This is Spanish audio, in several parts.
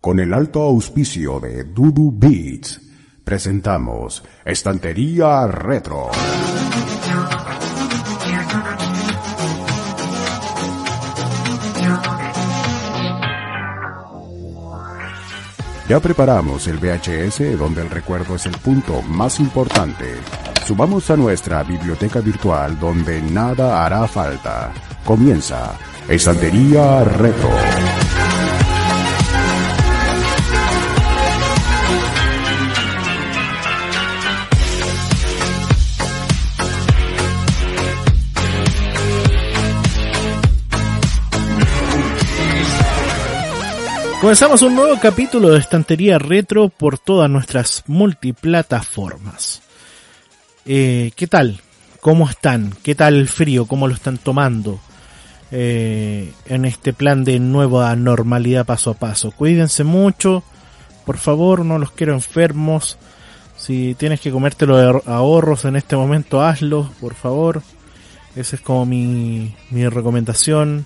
Con el alto auspicio de Dudu Beats, presentamos Estantería Retro. Ya preparamos el VHS donde el recuerdo es el punto más importante. Subamos a nuestra biblioteca virtual donde nada hará falta. Comienza Estantería Retro. Comenzamos un nuevo capítulo de Estantería Retro por todas nuestras multiplataformas. Eh, ¿Qué tal? ¿Cómo están? ¿Qué tal el frío? ¿Cómo lo están tomando? Eh, en este plan de nueva normalidad paso a paso. Cuídense mucho, por favor, no los quiero enfermos. Si tienes que comerte los ahorros en este momento, hazlo, por favor. Esa es como mi, mi recomendación.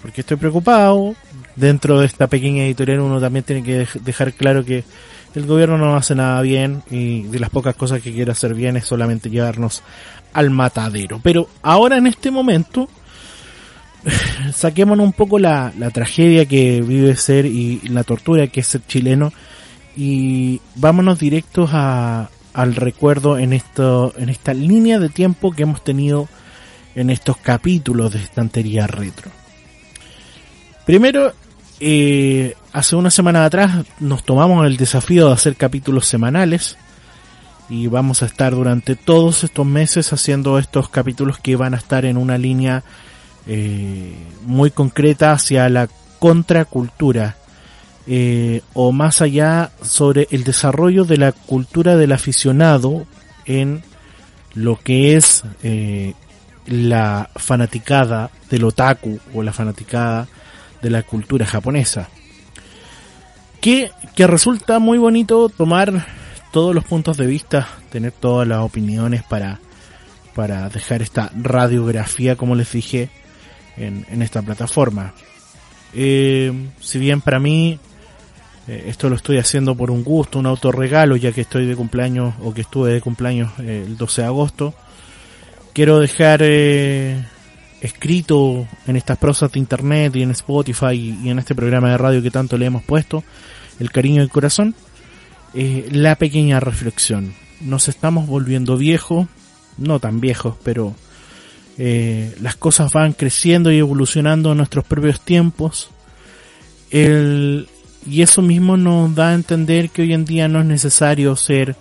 Porque estoy preocupado, dentro de esta pequeña editorial uno también tiene que dejar claro que el gobierno no hace nada bien y de las pocas cosas que quiere hacer bien es solamente llevarnos al matadero. Pero ahora en este momento saquémonos un poco la, la tragedia que vive ser y la tortura que es ser chileno y vámonos directos a, al recuerdo en esto en esta línea de tiempo que hemos tenido en estos capítulos de estantería retro. Primero, eh, hace una semana atrás nos tomamos el desafío de hacer capítulos semanales y vamos a estar durante todos estos meses haciendo estos capítulos que van a estar en una línea eh, muy concreta hacia la contracultura eh, o más allá sobre el desarrollo de la cultura del aficionado en lo que es eh, la fanaticada del otaku o la fanaticada de la cultura japonesa. Que, que resulta muy bonito tomar todos los puntos de vista, tener todas las opiniones para, para dejar esta radiografía, como les dije, en, en esta plataforma. Eh, si bien para mí eh, esto lo estoy haciendo por un gusto, un autorregalo, ya que estoy de cumpleaños o que estuve de cumpleaños eh, el 12 de agosto, quiero dejar escrito en estas prosas de internet y en Spotify y, en este programa de radio que tanto le hemos puesto, el cariño del corazón, eh, la pequeña reflexión. Nos estamos volviendo viejos, no tan viejos, pero eh, las cosas van creciendo y evolucionando en nuestros propios tiempos. El, y eso mismo nos da a entender que hoy en día no es necesario ser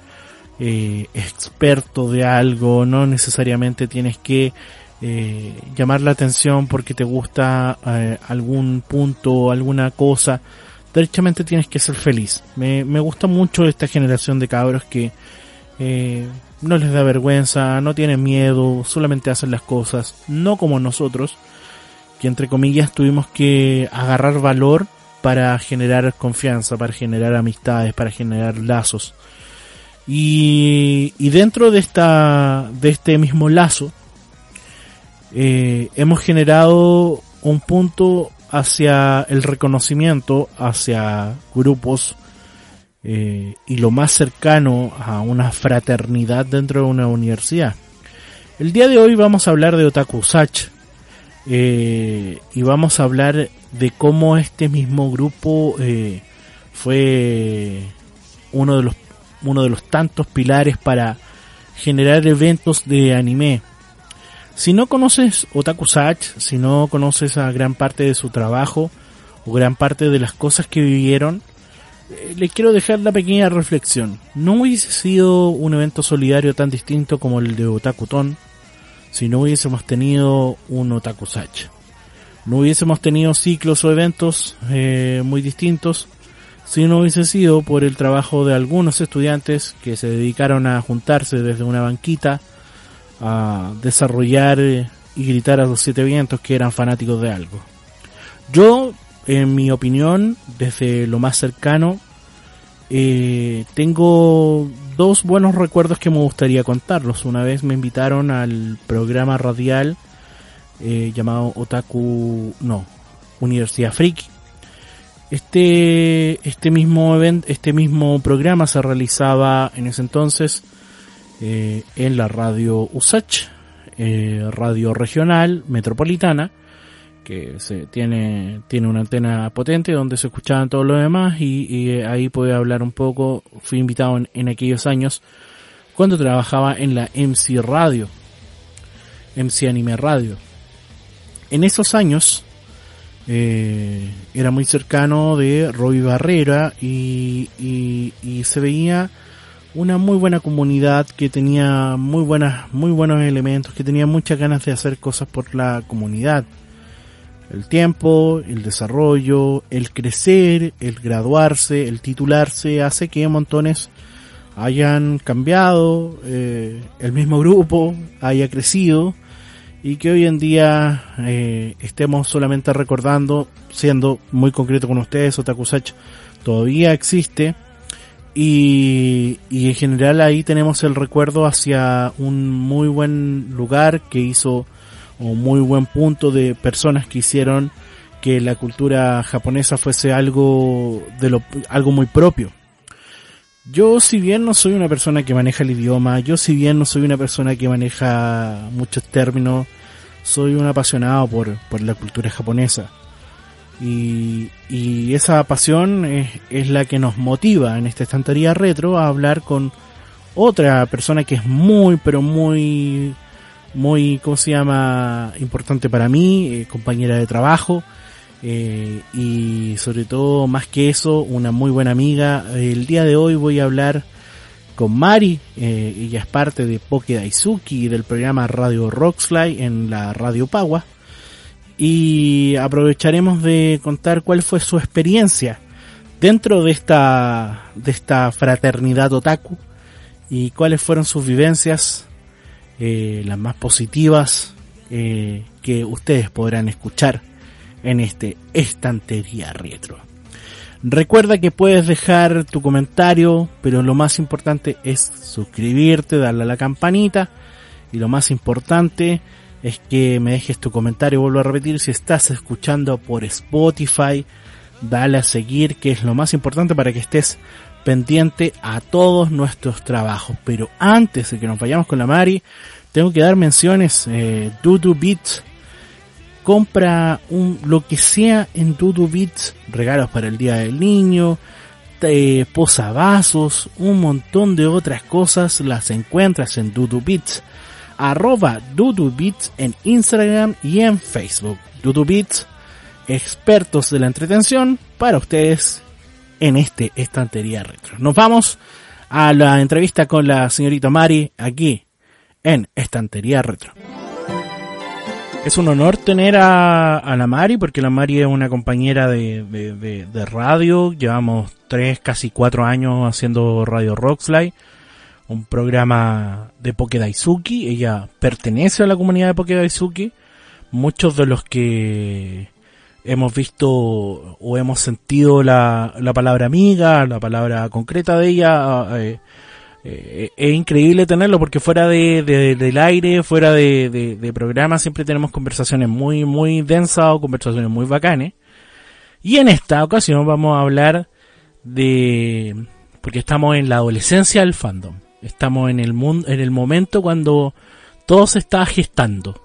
eh, experto de algo, no necesariamente tienes que eh, llamar la atención porque te gusta eh, algún punto, alguna cosa. Derechamente tienes que ser feliz. Me, me gusta mucho esta generación de cabros que eh, no les da vergüenza, no tienen miedo, solamente hacen las cosas, no como nosotros, que entre comillas tuvimos que agarrar valor para generar confianza, para generar amistades, para generar lazos. Y, y dentro de esta, de este mismo lazo, eh, hemos generado un punto hacia el reconocimiento, hacia grupos eh, y lo más cercano a una fraternidad dentro de una universidad. El día de hoy vamos a hablar de Otaku Sach eh, y vamos a hablar de cómo este mismo grupo eh, fue uno de los uno de los tantos pilares para generar eventos de anime si no conoces Otaku Sach, si no conoces a gran parte de su trabajo o gran parte de las cosas que vivieron, eh, les quiero dejar la pequeña reflexión. No hubiese sido un evento solidario tan distinto como el de Otakuton si no hubiésemos tenido un Otaku Sach. No hubiésemos tenido ciclos o eventos eh, muy distintos si no hubiese sido por el trabajo de algunos estudiantes que se dedicaron a juntarse desde una banquita a desarrollar y gritar a los siete vientos que eran fanáticos de algo. Yo, en mi opinión, desde lo más cercano, eh, tengo dos buenos recuerdos que me gustaría contarlos. Una vez me invitaron al programa radial eh, llamado Otaku, no, Universidad Friki. Este, este mismo event, este mismo programa se realizaba en ese entonces eh, en la radio USACH, eh, radio regional metropolitana, que se tiene, tiene una antena potente donde se escuchaban todos los demás y, ahí pude hablar un poco. Fui invitado en, aquellos años cuando trabajaba en la MC Radio, MC Anime Radio. En esos años eh, era muy cercano de Roy Barrera y, y, se veía una muy buena comunidad que tenía muy buenas, muy buenos elementos, que tenía muchas ganas de hacer cosas por la comunidad. El tiempo, el desarrollo, el crecer, el graduarse, el titularse, hace que montones hayan cambiado, eh, el mismo grupo haya crecido y que hoy en día eh, estemos solamente recordando, siendo muy concreto con ustedes, Otakusach todavía existe y, y en general ahí tenemos el recuerdo hacia un muy buen lugar que hizo un muy buen punto de personas que hicieron que la cultura japonesa fuese algo de lo algo muy propio. Yo si bien no soy una persona que maneja el idioma, yo si bien no soy una persona que maneja muchos términos, soy un apasionado por, por la cultura japonesa. Y, y esa pasión es, la que nos motiva en esta estantería retro a hablar con otra persona que es muy, pero muy, muy, ¿cómo se llama? Importante para mí, eh, compañera de trabajo. Eh, y sobre todo, más que eso, una muy buena amiga. El día de hoy voy a hablar con Mari, eh, ella es parte de Poke Daisuki del programa Radio Rockfly en la Radio Pagua. Y aprovecharemos de contar cuál fue su experiencia dentro de esta, de esta fraternidad otaku y cuáles fueron sus vivencias, eh, las más positivas eh, que ustedes podrán escuchar en este estantería retro. Recuerda que puedes dejar tu comentario, pero lo más importante es suscribirte, darle a la campanita y lo más importante es que me dejes tu comentario, vuelvo a repetir, si estás escuchando por Spotify, dale a seguir, que es lo más importante para que estés pendiente a todos nuestros trabajos. Pero antes de que nos vayamos con la Mari, tengo que dar menciones, eh, Dudu Beats compra un, lo que sea en Dudu Bits, regalos para el Día del Niño, eh, posavasos, un montón de otras cosas las encuentras en Dudu Bits, arroba Dudu Bits en Instagram y en Facebook. Dudu Bits, expertos de la entretención para ustedes en este estantería retro. Nos vamos a la entrevista con la señorita Mari aquí en Estantería Retro. Es un honor tener a, la Mari, porque la Mari es una compañera de, de, radio. Llevamos tres, casi cuatro años haciendo Radio Rockfly, un programa de Pokedaisuki. Ella pertenece a la comunidad de Pokedaisuki. Muchos de los que hemos visto o hemos sentido la, la palabra amiga, la palabra concreta de ella, eh, eh, es increíble tenerlo porque fuera de, del aire, fuera de, de, programa, siempre tenemos conversaciones muy, muy densas o conversaciones muy bacanes. Y en esta ocasión vamos a hablar de, porque estamos en la adolescencia del fandom. Estamos en el mundo, en el momento cuando todo se está gestando.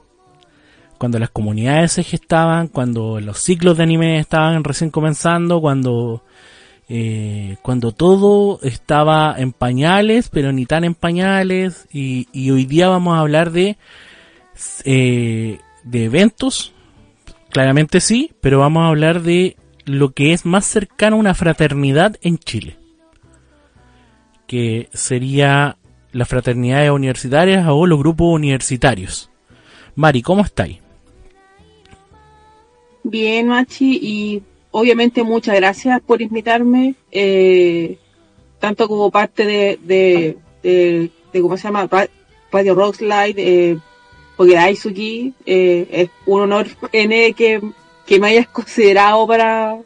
Cuando las comunidades se gestaban, cuando los ciclos de anime estaban recién comenzando, cuando eh, cuando todo estaba en pañales, pero ni tan en pañales, y, hoy día vamos a hablar de, eh, de eventos, claramente sí, pero vamos a hablar de lo que es más cercano a una fraternidad en Chile, que sería las fraternidades universitarias o los grupos universitarios. Mari, ¿cómo estáis? Bien, Machi, y obviamente muchas gracias por invitarme, eh, tanto como parte de, de, ¿cómo se llama? Radio Rockslide, eh, porque Daisuki, eh, es un honor N que, que me hayas considerado para,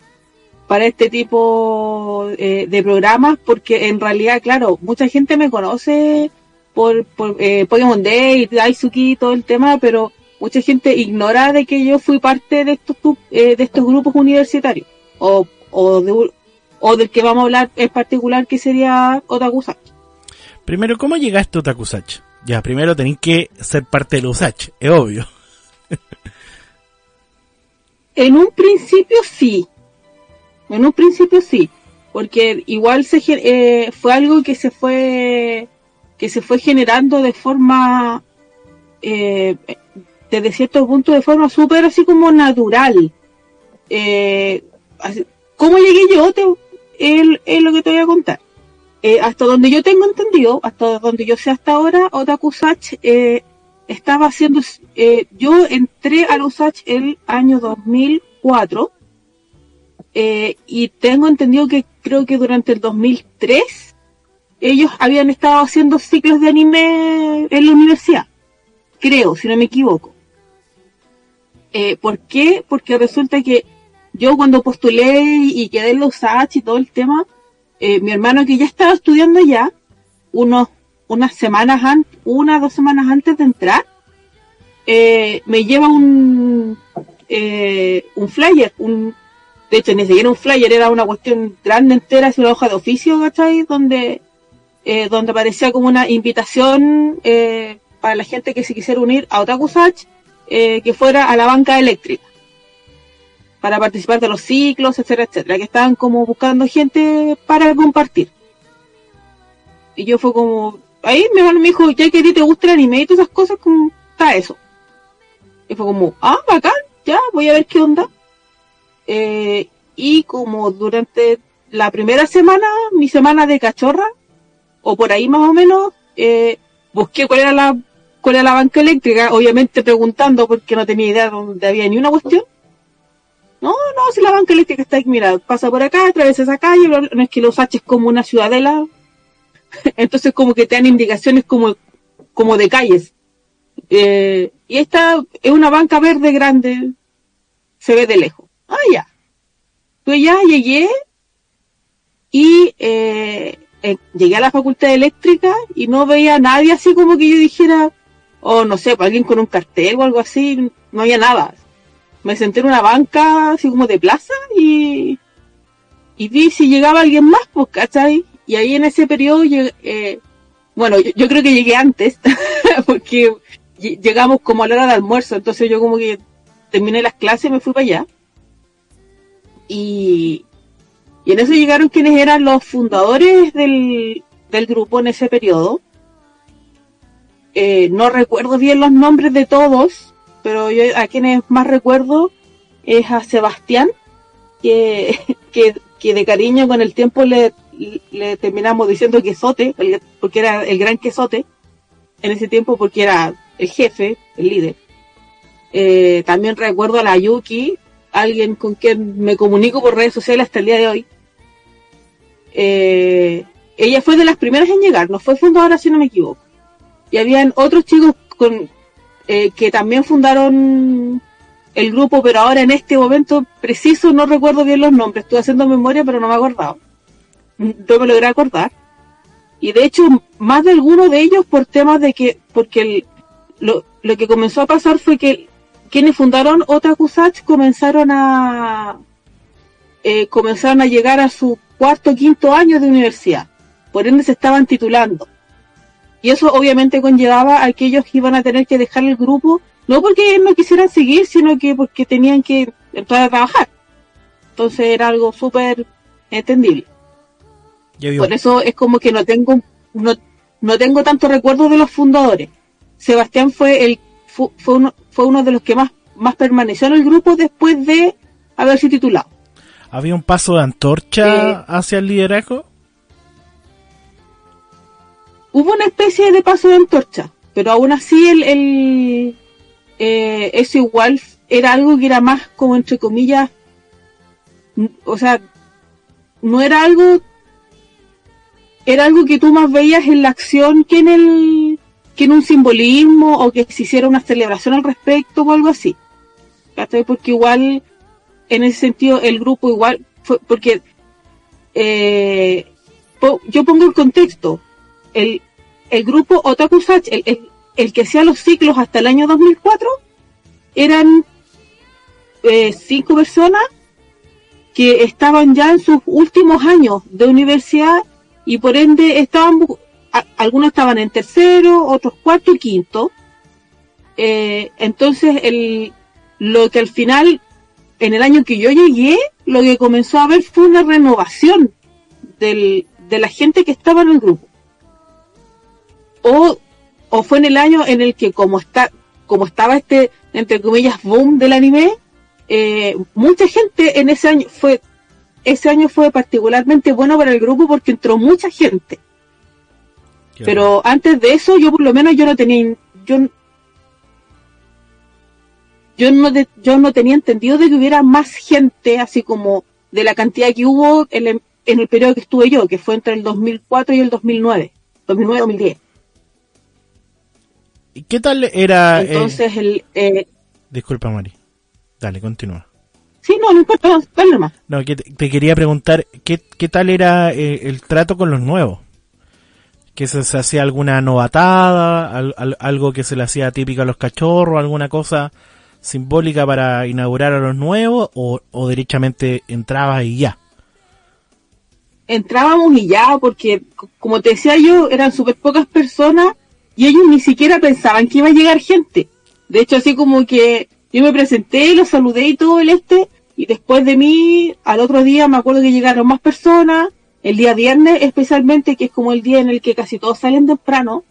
para este tipo eh, de programas, porque en realidad, claro, mucha gente me conoce por, por eh, Pokémon Day, Daisuki, todo el tema, pero mucha gente ignora de que yo fui parte de estos eh, de estos grupos universitarios o o, de, o del que vamos a hablar en particular, que sería Otakusachi. Primero, ¿cómo llegaste a Otakusachi? Ya, primero tenéis que ser parte de Usachi, es obvio. en un principio sí. En un principio sí. Porque igual se, eh, fue algo que se fue que se fue generando de forma eh, desde cierto punto de forma súper así como natural. Eh, ¿Cómo llegué yo? es, lo que te voy a contar. Eh, hasta donde yo tengo entendido, hasta donde yo sé hasta ahora, Otaku Sach eh, estaba haciendo, yo entré a Usach el año 2004 eh, y tengo entendido que creo que durante el 2003 ellos habían estado haciendo ciclos de anime en la universidad. Creo, si no me equivoco. Eh, ¿Por qué? Porque resulta que yo cuando postulé y quedé en los H y todo el tema, eh, mi hermano que ya estaba estudiando ya, unos, unas semanas antes, una dos semanas antes de entrar, me lleva un, un flyer, un, de hecho ni siquiera un flyer, era una cuestión grande entera, es una hoja de oficio, ¿cachai? Donde, eh, donde aparecía como una invitación eh, para la gente que se quisiera unir a Otaku Sach, eh, que fuera a la banca eléctrica para participar de los ciclos, etcétera, etcétera, que estaban como buscando gente para compartir. Y yo fue como, ahí me, me dijo, ya que a ti te gusta el anime y todas esas cosas, como está eso. Y fue como, ah, bacán, ya, voy a ver qué onda. Eh, y como durante la primera semana, mi semana de cachorra, o por ahí más o menos, eh, busqué cuál era la cuál era la banca eléctrica, obviamente preguntando porque no tenía idea de dónde había ni una cuestión. No, no, si la banca eléctrica está ahí, mira, pasa por acá, atraviesa esa calle, no es que los H es como una ciudadela, entonces como que te dan indicaciones como, como de calles. Eh, y esta es una banca verde grande, se ve de lejos. Ah, ya. Pues ya llegué y eh, eh, llegué a la facultad eléctrica y no veía a nadie así como que yo dijera, o no sé, alguien con un cartel o algo así, no había nada me senté en una banca así como de plaza y, y vi si llegaba alguien más, pues, ¿cachai? Y ahí en ese periodo, eh, bueno, yo, creo que llegué antes, porque llegamos como a la hora de almuerzo, entonces yo como que terminé las clases y me fui para allá. Y, en eso llegaron quienes eran los fundadores del, del grupo en ese periodo. Eh, no recuerdo bien los nombres de todos, pero yo a quienes más recuerdo es a Sebastián, que, de cariño con el tiempo le, le terminamos diciendo quesote, porque era el gran quesote en ese tiempo, porque era el jefe, el líder. Eh, también recuerdo a la Yuki, alguien con quien me comunico por redes sociales hasta el día de hoy. Eh, ella fue de las primeras en llegar, no fue fundadora si no me equivoco. Y habían otros chicos con, eh, que también fundaron el grupo, pero ahora en este momento preciso no recuerdo bien los nombres. Estuve haciendo memoria, pero no me he acordado. No me logré acordar. Y de hecho, más de alguno de ellos por temas de que, porque lo, lo que comenzó a pasar fue que quienes fundaron Otaku Sach comenzaron a, eh, comenzaron a llegar a su cuarto quinto año de universidad. Por ende se estaban titulando. Y eso obviamente conllevaba a que ellos iban a tener que dejar el grupo, no porque no quisieran seguir, sino que porque tenían que entrar a trabajar. Entonces era algo súper entendible. Por eso es como que no tengo, no, no tengo tanto recuerdo de los fundadores. Sebastián fue el, fue, uno, fue uno de los que más, más permaneció en el grupo después de haberse titulado. ¿Había un paso de antorcha eh, hacia el liderazgo? hubo una especie de paso de antorcha, pero aún así el, el eh, eso igual era algo que era más como entre comillas, o sea, no era algo, era algo que tú más veías en la acción que en el, en un simbolismo o que se hiciera una celebración al respecto o algo así. Porque igual, en ese sentido, el grupo igual, fue, porque eh, yo pongo el contexto, el, el grupo Otaku Sach, el, el, que hacía los ciclos hasta el año 2004, eran eh, cinco personas que estaban ya en sus últimos años de universidad y por ende estaban, algunos estaban en tercero, otros cuarto y quinto. Eh, entonces, el, lo que al final, en el año que yo llegué, lo que comenzó a haber fue una renovación del, de la gente que estaba en el grupo. O, o fue en el año en el que como está, como estaba este, entre comillas, boom del anime, eh, mucha gente en ese año fue, ese año fue particularmente bueno para el grupo porque entró mucha gente. Pero antes de eso, yo por lo menos yo no tenía, yo, yo no, yo no tenía entendido de que hubiera más gente, así como de la cantidad que hubo en, el, en el periodo que estuve yo, que fue entre el 2004 y el 2009, 2009-2010. ¿Y qué tal era? Eh, Entonces, el. Eh, Disculpa, Mari. Dale, continúa. Sí, no, no importa, dale nomás. No, que te, quería preguntar, ¿qué, ¿qué tal era eh, el trato con los nuevos? ¿Que se, hacía alguna novatada, algo que se le hacía típico a los cachorros, alguna cosa simbólica para inaugurar a los nuevos, o, o derechamente entrabas y ya? Entrábamos y ya, porque como te decía yo, eran súper pocas personas y ellos ni siquiera pensaban que iba a llegar gente. De hecho, así como que yo me presenté, los saludé y todo el este, y después de mí, al otro día me acuerdo que llegaron más personas, el día viernes especialmente, que es como el día en el que casi todos salen temprano,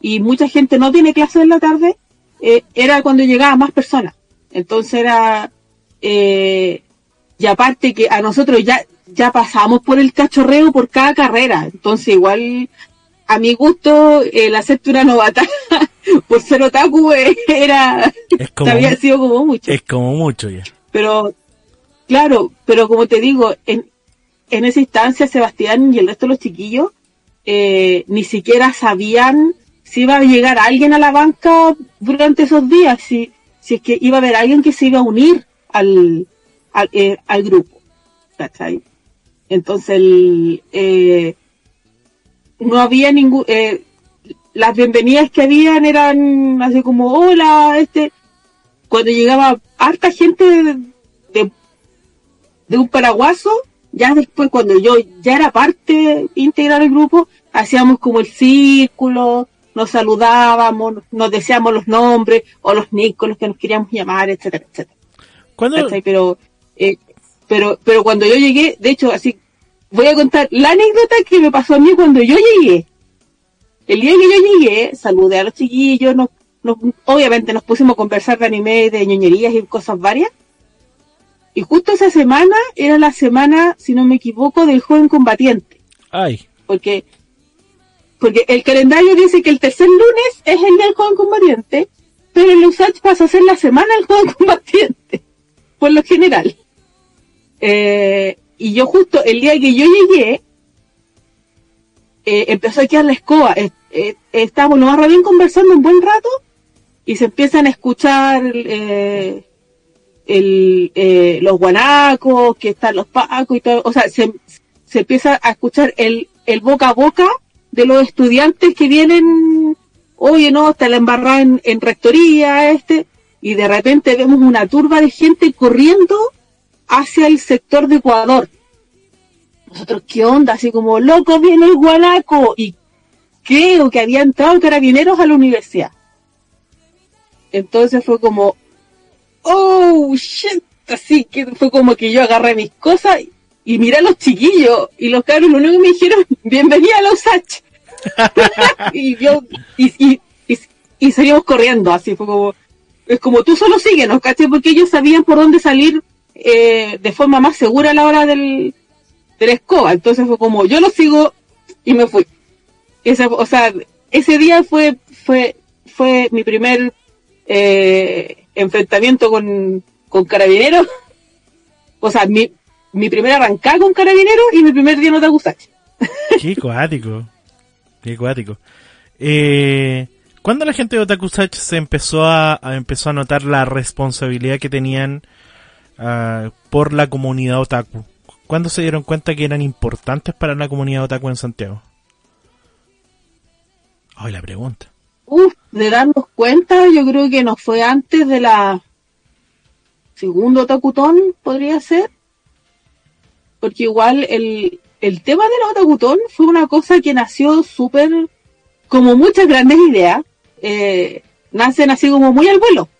y mucha gente no tiene clases en la tarde, eh, era cuando llegaban más personas. Entonces era, eh, y aparte que a nosotros ya, ya pasamos por el cachorreo por cada carrera, entonces igual a mi gusto, el hacerte una novata por ser otaku eh, era. había sido como mucho. Es como mucho ya. Pero, claro, pero como te digo, en, en esa instancia, Sebastián y el resto de los chiquillos eh, ni siquiera sabían si iba a llegar alguien a la banca durante esos días, si, si es que iba a haber alguien que se iba a unir al, al, eh, grupo. ¿Cachai? Entonces, eh, no había ningún, eh, las bienvenidas que habían eran así como, hola, este, cuando llegaba harta gente de, de, un paraguaso, ya después cuando yo ya era parte integral del grupo, hacíamos como el círculo, nos saludábamos, nos decíamos los nombres o los nicos, los que nos queríamos llamar, etcétera, etcétera. Pero, eh, pero, pero cuando yo llegué, de hecho, así voy a contar la anécdota que me pasó a mí cuando yo llegué. El día que yo llegué, saludé a los chiquillos, nos, obviamente nos pusimos a conversar de anime, de ñoñerías y cosas varias. Y justo esa semana era la semana, si no me equivoco, del joven combatiente. Ay. Porque, porque el calendario dice que el tercer lunes es el día del joven combatiente, pero el USACH pasa a ser la semana del joven combatiente, por lo general. Eh, y yo justo el día que yo llegué, eh, empezó a quedar la escoba. Eh, eh, estábamos lo más bien conversando un buen rato y se empiezan a escuchar eh, el, eh, los guanacos, que están los pacos y todo. O sea, se, se empieza a escuchar el, el boca a boca de los estudiantes que vienen, oye, no, está la embarrada en, rectoría, este, y de repente vemos una turba de gente corriendo hacia el sector de Ecuador. Nosotros, ¿qué onda? Así como, loco, viene el guanaco. Y creo que había entrado carabineros a la universidad. Entonces fue como, oh, shit. Así que fue como que yo agarré mis cosas y, miré a los chiquillos. Y los cabros lo único que me dijeron, bienvenida a los H. y yo, y, y, y, seguimos corriendo. Así fue como, es como tú solo síguenos, ¿cachai? Porque ellos sabían por dónde salir eh, de forma más segura a la hora del, de la escoba. Entonces fue como, yo lo sigo y me fui. Ese, o sea, ese día fue, fue, fue mi primer eh, enfrentamiento con, con carabineros. O sea, mi, mi primera arrancada con carabineros y mi primer día te gustaste. Qué cuático. Qué cuático. Eh, ¿Cuándo la gente de Otakusach se empezó a, empezó a notar la responsabilidad que tenían Ah, por la comunidad otaku? ¿Cuándo se dieron cuenta que eran importantes para la comunidad otaku en Santiago? Ay, la pregunta. Uf, de darnos cuenta, yo creo que nos fue antes de la segundo Otakutón, podría ser. porque igual el, el tema del otacutón fue una cosa que nació súper, como muchas grandes ideas, eh, nacen así como muy al vuelo.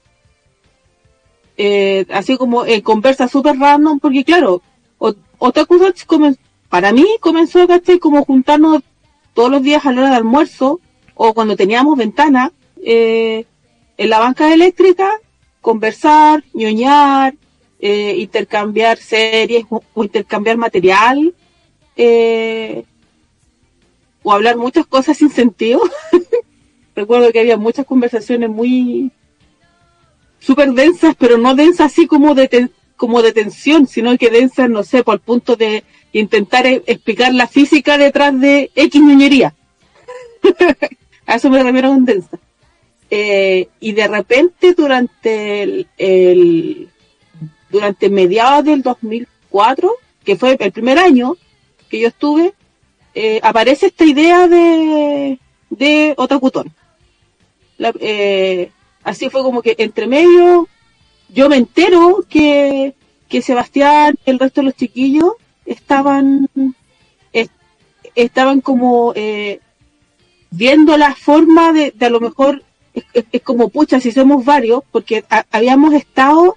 Eh, así como en conversa súper random, porque claro, Otaku para mí comenzó ¿cachai? como juntarnos todos los días a la hora de almuerzo o cuando teníamos ventana eh, en la banca eléctrica, conversar, ñoñar, eh, intercambiar series o, intercambiar material eh, o hablar muchas cosas sin sentido. Recuerdo que había muchas conversaciones muy súper densas, pero no densas así como de, como de tensión, sino que densas, no sé, por el punto de intentar e, explicar la física detrás de X niñería. a eso me refiero con densa. Eh, y de repente durante el, durante mediados del 2004, que fue el primer año que yo estuve, eh, aparece esta idea de, de Otakutón. Eh, así fue como que entre medio yo me entero que, que Sebastián y el resto de los chiquillos estaban estaban como viendo la forma de, a lo mejor es, como pucha si somos varios porque habíamos estado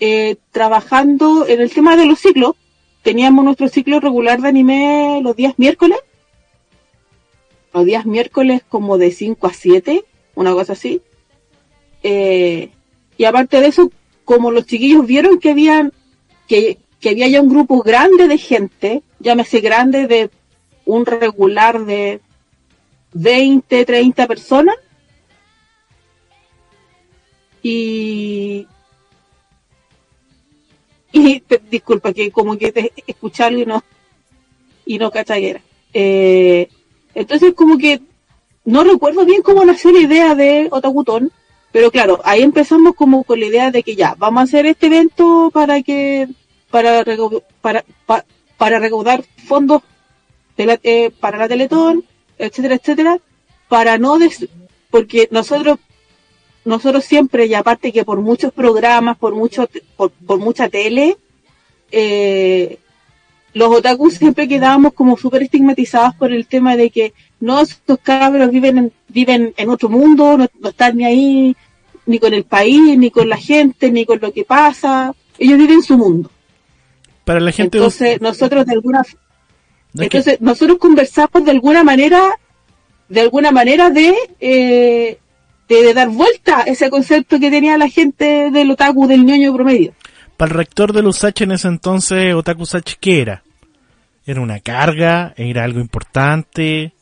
eh, trabajando en el tema de los ciclos. Teníamos nuestro ciclo regular de anime los días miércoles. Los días miércoles como de 5 a 7, una cosa así. Eh, y aparte de eso, como los chiquillos vieron que habían, que, que había ya un grupo grande de gente, llámese grande de un regular de 20, 30 personas, y, y disculpa que como que te escuché algo y no y no cachaguera. Eh, entonces como que no recuerdo bien cómo nació la idea de Otakutón, pero claro, ahí empezamos como con la idea de que ya, vamos a hacer este evento para que para para, para, recaudar fondos eh, para la Teletón, etcétera, etcétera, para no des porque nosotros nosotros siempre, y aparte que por muchos programas, por mucho, por, mucha tele, eh, los otakus siempre quedábamos como súper estigmatizados por el tema de que no, estos cabros viven en, viven en otro mundo, no, están ni ahí, ni con el país, ni con la gente, ni con lo que pasa, ellos viven su mundo. Para la gente. Entonces, nosotros de alguna, entonces, nosotros conversamos de alguna manera, de alguna manera de, eh, de, dar vuelta a ese concepto que tenía la gente del otaku del ñoño promedio. Para el rector de Lusache en ese entonces, Otaku Sachi, ¿qué era? ¿Era una carga? ¿Era algo importante?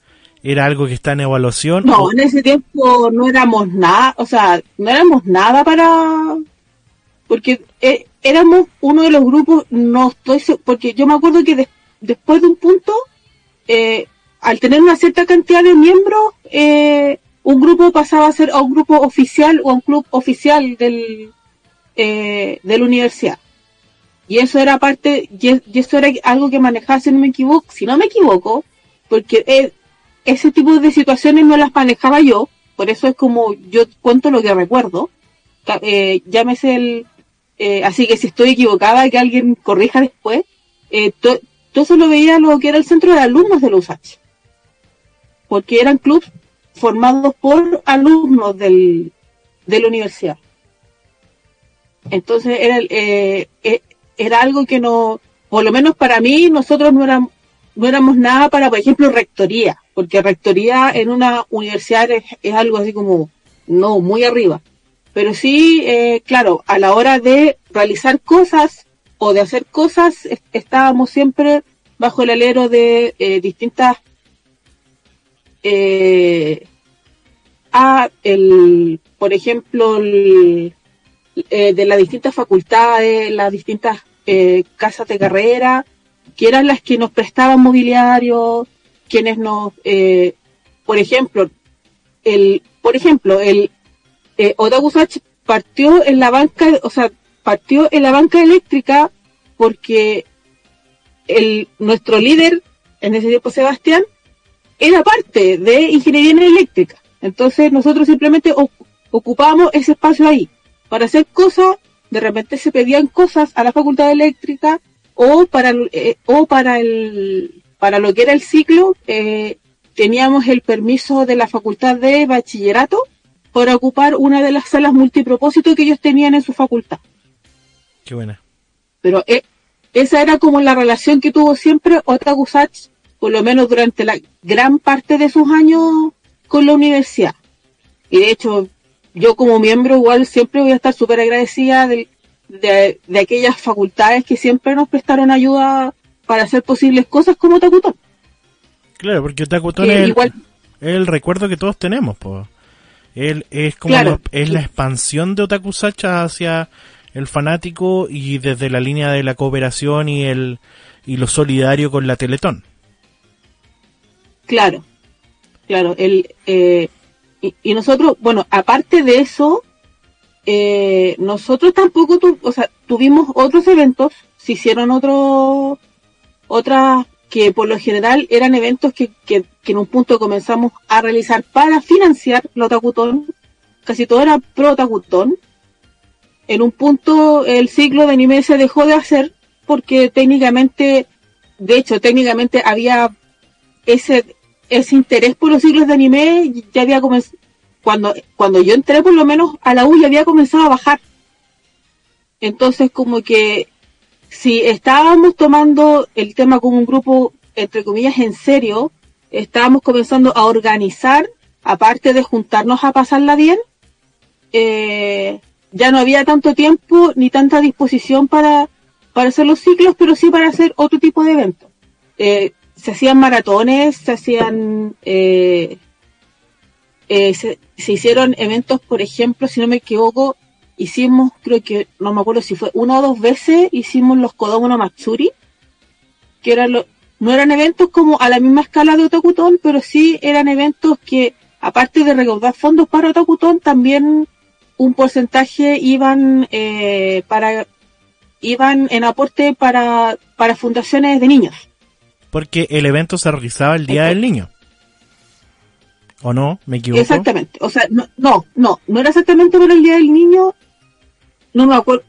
¿Era algo que está en evaluación? No, en ese tiempo no éramos nada, o sea, no éramos nada para... Porque eh, éramos uno de los grupos, no estoy porque yo me acuerdo que después de un punto, eh, al tener una cierta cantidad de miembros, eh, un grupo pasaba a ser a un grupo oficial o a un club oficial del, eh, de la universidad. Y eso era parte, y, eso era algo que manejaba, si no me equivoco, si no me equivoco, porque eh, ese tipo de situaciones no las manejaba yo, por eso es como yo cuento lo que recuerdo. Eh, llámese el, eh, así que si estoy equivocada, que alguien corrija después. Eh, eso lo veía lo que era el centro de alumnos de la USACH. Porque eran clubs formados por alumnos del, de la universidad. Entonces era, eh, eh, era algo que no, por lo menos para mí, nosotros no éramos, no éramos nada para, por ejemplo, rectoría, porque rectoría en una universidad es, algo así como, no, muy arriba. Pero sí, eh, claro, a la hora de realizar cosas o de hacer cosas, estábamos siempre bajo el alero de distintas eh, a el, por ejemplo, el, eh, de las distintas facultades, las distintas eh, casas de carrera, que eran las que nos prestaban mobiliario, quienes nos, eh, por ejemplo, el, por ejemplo, el eh, partió en la banca, o sea, partió en la banca eléctrica porque el, nuestro líder, en ese tiempo Sebastián, era parte de ingeniería eléctrica. Entonces nosotros simplemente ocupábamos ese espacio ahí para hacer cosas. De repente se pedían cosas a la facultad eléctrica o para, eh, o para, el, para lo que era el ciclo, eh, teníamos el permiso de la facultad de bachillerato para ocupar una de las salas multipropósito que ellos tenían en su facultad. Qué buena. Pero eh, esa era como la relación que tuvo siempre Otaku Sachs, por lo menos durante la gran parte de sus años con la universidad. Y de hecho, yo como miembro igual siempre voy a estar súper agradecida de, de, aquellas facultades que siempre nos prestaron ayuda para hacer posibles cosas como Otakutón. Claro, porque Otakutón es, igual... el recuerdo que todos tenemos, pues. Él es como es la expansión de Otaku Sacha hacia el fanático y desde la línea de la cooperación y el y lo solidario con la Teletón. Claro, claro. El, eh, y, nosotros, bueno, aparte de eso, eh, nosotros tampoco, o sea, tuvimos otros eventos, se hicieron otros, otras que por lo general eran eventos que, que, en un punto comenzamos a realizar para financiar lo Otakutón. Casi todo era pro Otakutón en un punto el ciclo de anime se dejó de hacer porque técnicamente, de hecho, técnicamente había ese, ese interés por los ciclos de anime, ya había comenzado, cuando, cuando yo entré por lo menos a la U ya había comenzado a bajar. Entonces como que si estábamos tomando el tema como un grupo, entre comillas, en serio, estábamos comenzando a organizar, aparte de juntarnos a pasarla bien, eh, ya no había tanto tiempo ni tanta disposición para, para hacer los ciclos, pero sí para hacer otro tipo de eventos. Eh, se hacían maratones, se hacían, eh, eh, se, hicieron eventos, por ejemplo, si no me equivoco, hicimos, creo que, no me acuerdo si fue una o dos veces, hicimos los Kodomo Matsuri, que eran no eran eventos como a la misma escala de Otakutón, pero sí eran eventos que, aparte de recaudar fondos para Otakutón, también un porcentaje iban eh, para iban en aporte para, para fundaciones de niños. Porque el evento se realizaba el Día del Niño. ¿O no? ¿Me equivoco? Exactamente. O sea, no, no, no, no era exactamente por el Día del Niño. No me acuerdo.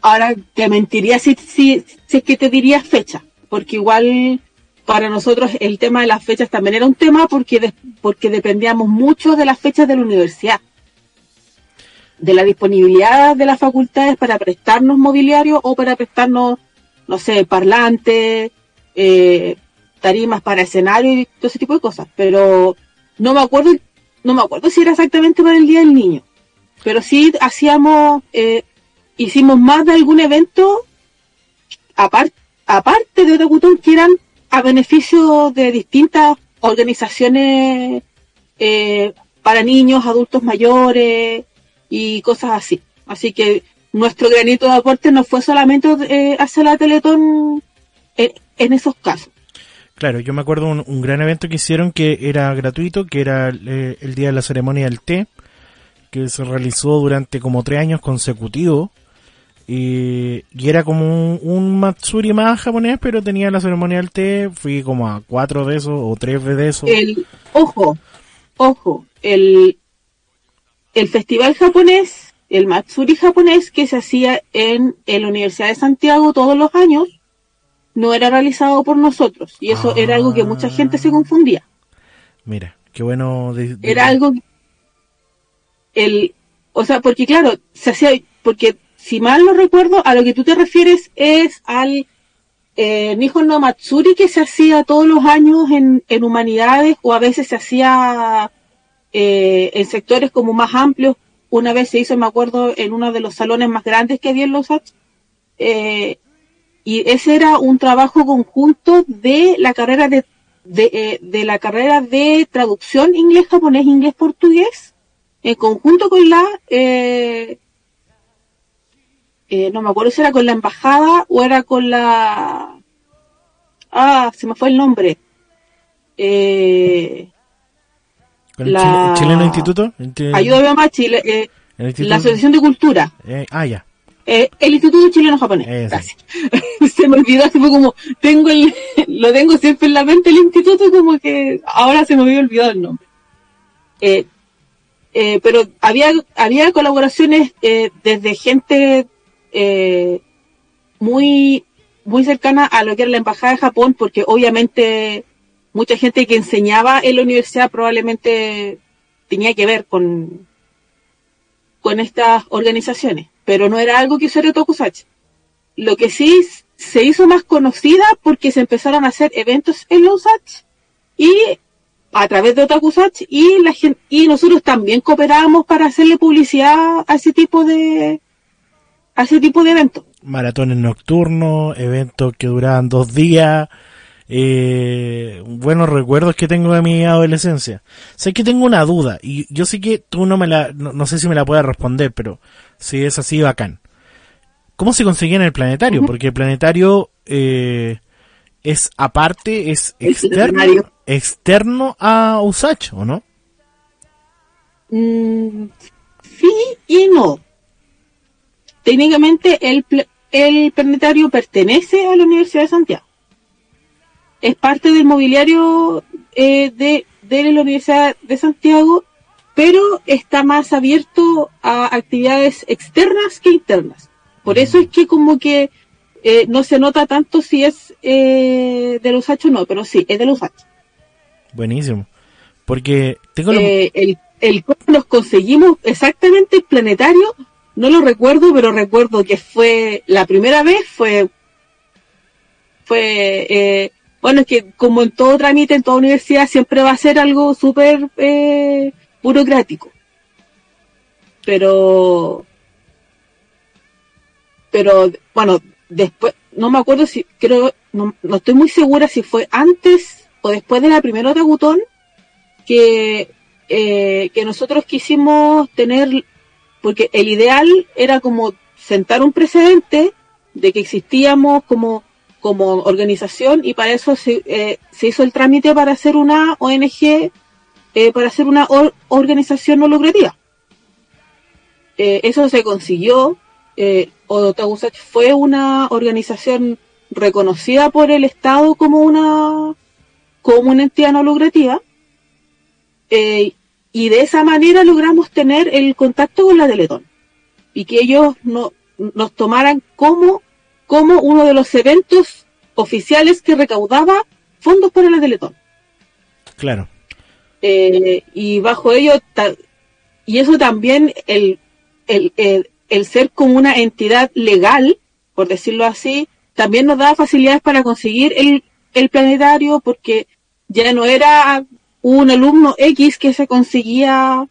Ahora te mentiría si, si, si es que te diría fecha. Porque igual para nosotros el tema de las fechas también era un tema porque, porque dependíamos mucho de las fechas de la universidad de la disponibilidad de las facultades para prestarnos mobiliario o para prestarnos, no sé, parlantes, eh, tarimas para escenario y todo ese tipo de cosas. Pero no me acuerdo, no me acuerdo si era exactamente para el Día del Niño. Pero sí hacíamos, eh, hicimos más de algún evento aparte aparte de Otakutón que eran a beneficio de distintas organizaciones eh, para niños, adultos mayores, y cosas así. Así que nuestro granito de aporte no fue solamente eh, hacer la Teletón en, esos casos. Claro, yo me acuerdo un, un gran evento que hicieron que era gratuito, que era eh, el día de la ceremonia del té, que se realizó durante como tres años consecutivos. Y, era como un, Matsuri más japonés, pero tenía la ceremonia del té. Fui como a cuatro de esos o tres de esos. El, ojo, ojo, el, el festival japonés, el Matsuri japonés que se hacía en, la Universidad de Santiago todos los años, no era realizado por nosotros. Y eso era algo que mucha gente se confundía. Mira, qué bueno. Era algo. El, o sea, porque claro, se hacía. Porque si mal no recuerdo, a lo que tú te refieres es al eh, Nihon no Matsuri que se hacía todos los años en, en humanidades o a veces se hacía eh, en sectores como más amplios. Una vez se hizo, me acuerdo, en uno de los salones más grandes que había en Los eh, y ese era un trabajo conjunto de la carrera de, de, eh, de la carrera de traducción inglés-japonés, inglés-portugués, en conjunto con la, eh, no me acuerdo si era con la embajada o era con la, ah, se me fue el nombre, eh, la... Chileno Instituto? Ayuda a Chile, eh, la Asociación de Cultura. Eh, ah, ya. Eh, el Instituto Chileno Japonés. Se me olvidó, fue como, tengo el, lo tengo siempre en la mente el instituto, como que ahora se me había olvidado el nombre. pero había, había colaboraciones desde gente muy, muy cercana a lo que era la embajada de Japón, porque obviamente mucha gente que enseñaba en la universidad probablemente tenía que ver con, con estas organizaciones, pero no era algo que usara Tokusachi. Lo que sí se hizo más conocida porque se empezaron a hacer eventos en los y a través de Otakusach y la gente, y nosotros también cooperábamos para hacerle publicidad a ese tipo de a ese tipo de eventos. Maratones nocturnos, eventos que duraban dos días, eh, buenos recuerdos que tengo de mi adolescencia. Sé que tengo una duda y yo sé que tú no me la, no, sé si me la puedes responder, pero si es así, bacán. ¿Cómo se conseguía en el planetario? Porque el planetario eh, es aparte, es externo, externo a Usach, ¿o no? Mm, sí y no. Técnicamente el, el planetario pertenece a la Universidad de Santiago. Es parte del mobiliario eh, de, de la Universidad de Santiago, pero está más abierto a actividades externas que internas. Por eso es que como que eh, no se nota tanto si es eh, de los hachos o no, pero sí, es de los hachos. Buenísimo. Porque tengo eh, el, el nos conseguimos exactamente el planetario, no lo recuerdo, pero recuerdo que fue la primera vez, fue fue eh, bueno, es que como en todo trámite, en toda universidad, siempre va a ser algo súper eh, burocrático. Pero, pero, bueno, después, no me acuerdo si, creo, no, no estoy muy segura si fue antes o después de la primera Tagutón que, eh, que nosotros quisimos tener, porque el ideal era como sentar un precedente de que existíamos como, como organización y para eso se, eh, se hizo el trámite para hacer una ONG, eh, para hacer una organización no lucrativa. Eh, eso se consiguió, eh, fue una organización reconocida por el Estado como una, como una entidad no lucrativa, eh, y de esa manera logramos tener el contacto con la Teletón y que ellos no, nos tomaran como, como uno de los eventos oficiales que recaudaba fondos para la Teletón. Claro. Eh, y bajo ello, y eso también, el, el, el, el ser como una entidad legal, por decirlo así, también nos daba facilidades para conseguir el, el planetario porque ya no era un alumno X que se conseguía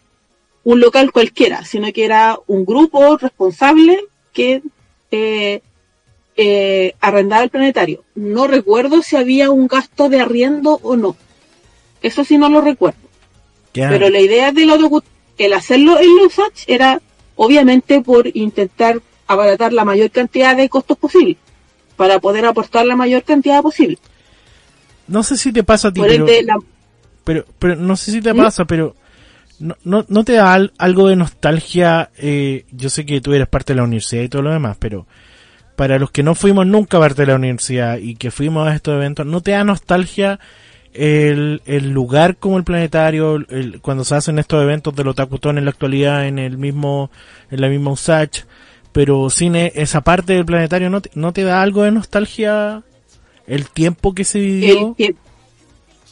un local cualquiera, sino que era un grupo responsable que eh, eh, arrendaba el planetario. No recuerdo si había un gasto de arriendo o no. Eso sí no lo recuerdo. Pero la idea de lo el hacerlo en Lusach era obviamente por intentar abaratar la mayor cantidad de costos posible, para poder aportar la mayor cantidad posible. No sé si te pasa a ti, pero, pero, no sé si te ¿Mm? pasa, pero no, no, no te da algo de nostalgia. Eh, yo sé que tú eres parte de la universidad y todo lo demás, pero para los que no fuimos nunca parte de la universidad y que fuimos a estos eventos, ¿no te da nostalgia el, el lugar como el planetario, el, cuando se hacen estos eventos de los Takutón en la actualidad en el mismo, en la misma USACH, pero sin e, esa parte del planetario, ¿no te, ¿no te da algo de nostalgia el tiempo que se vivió? El que,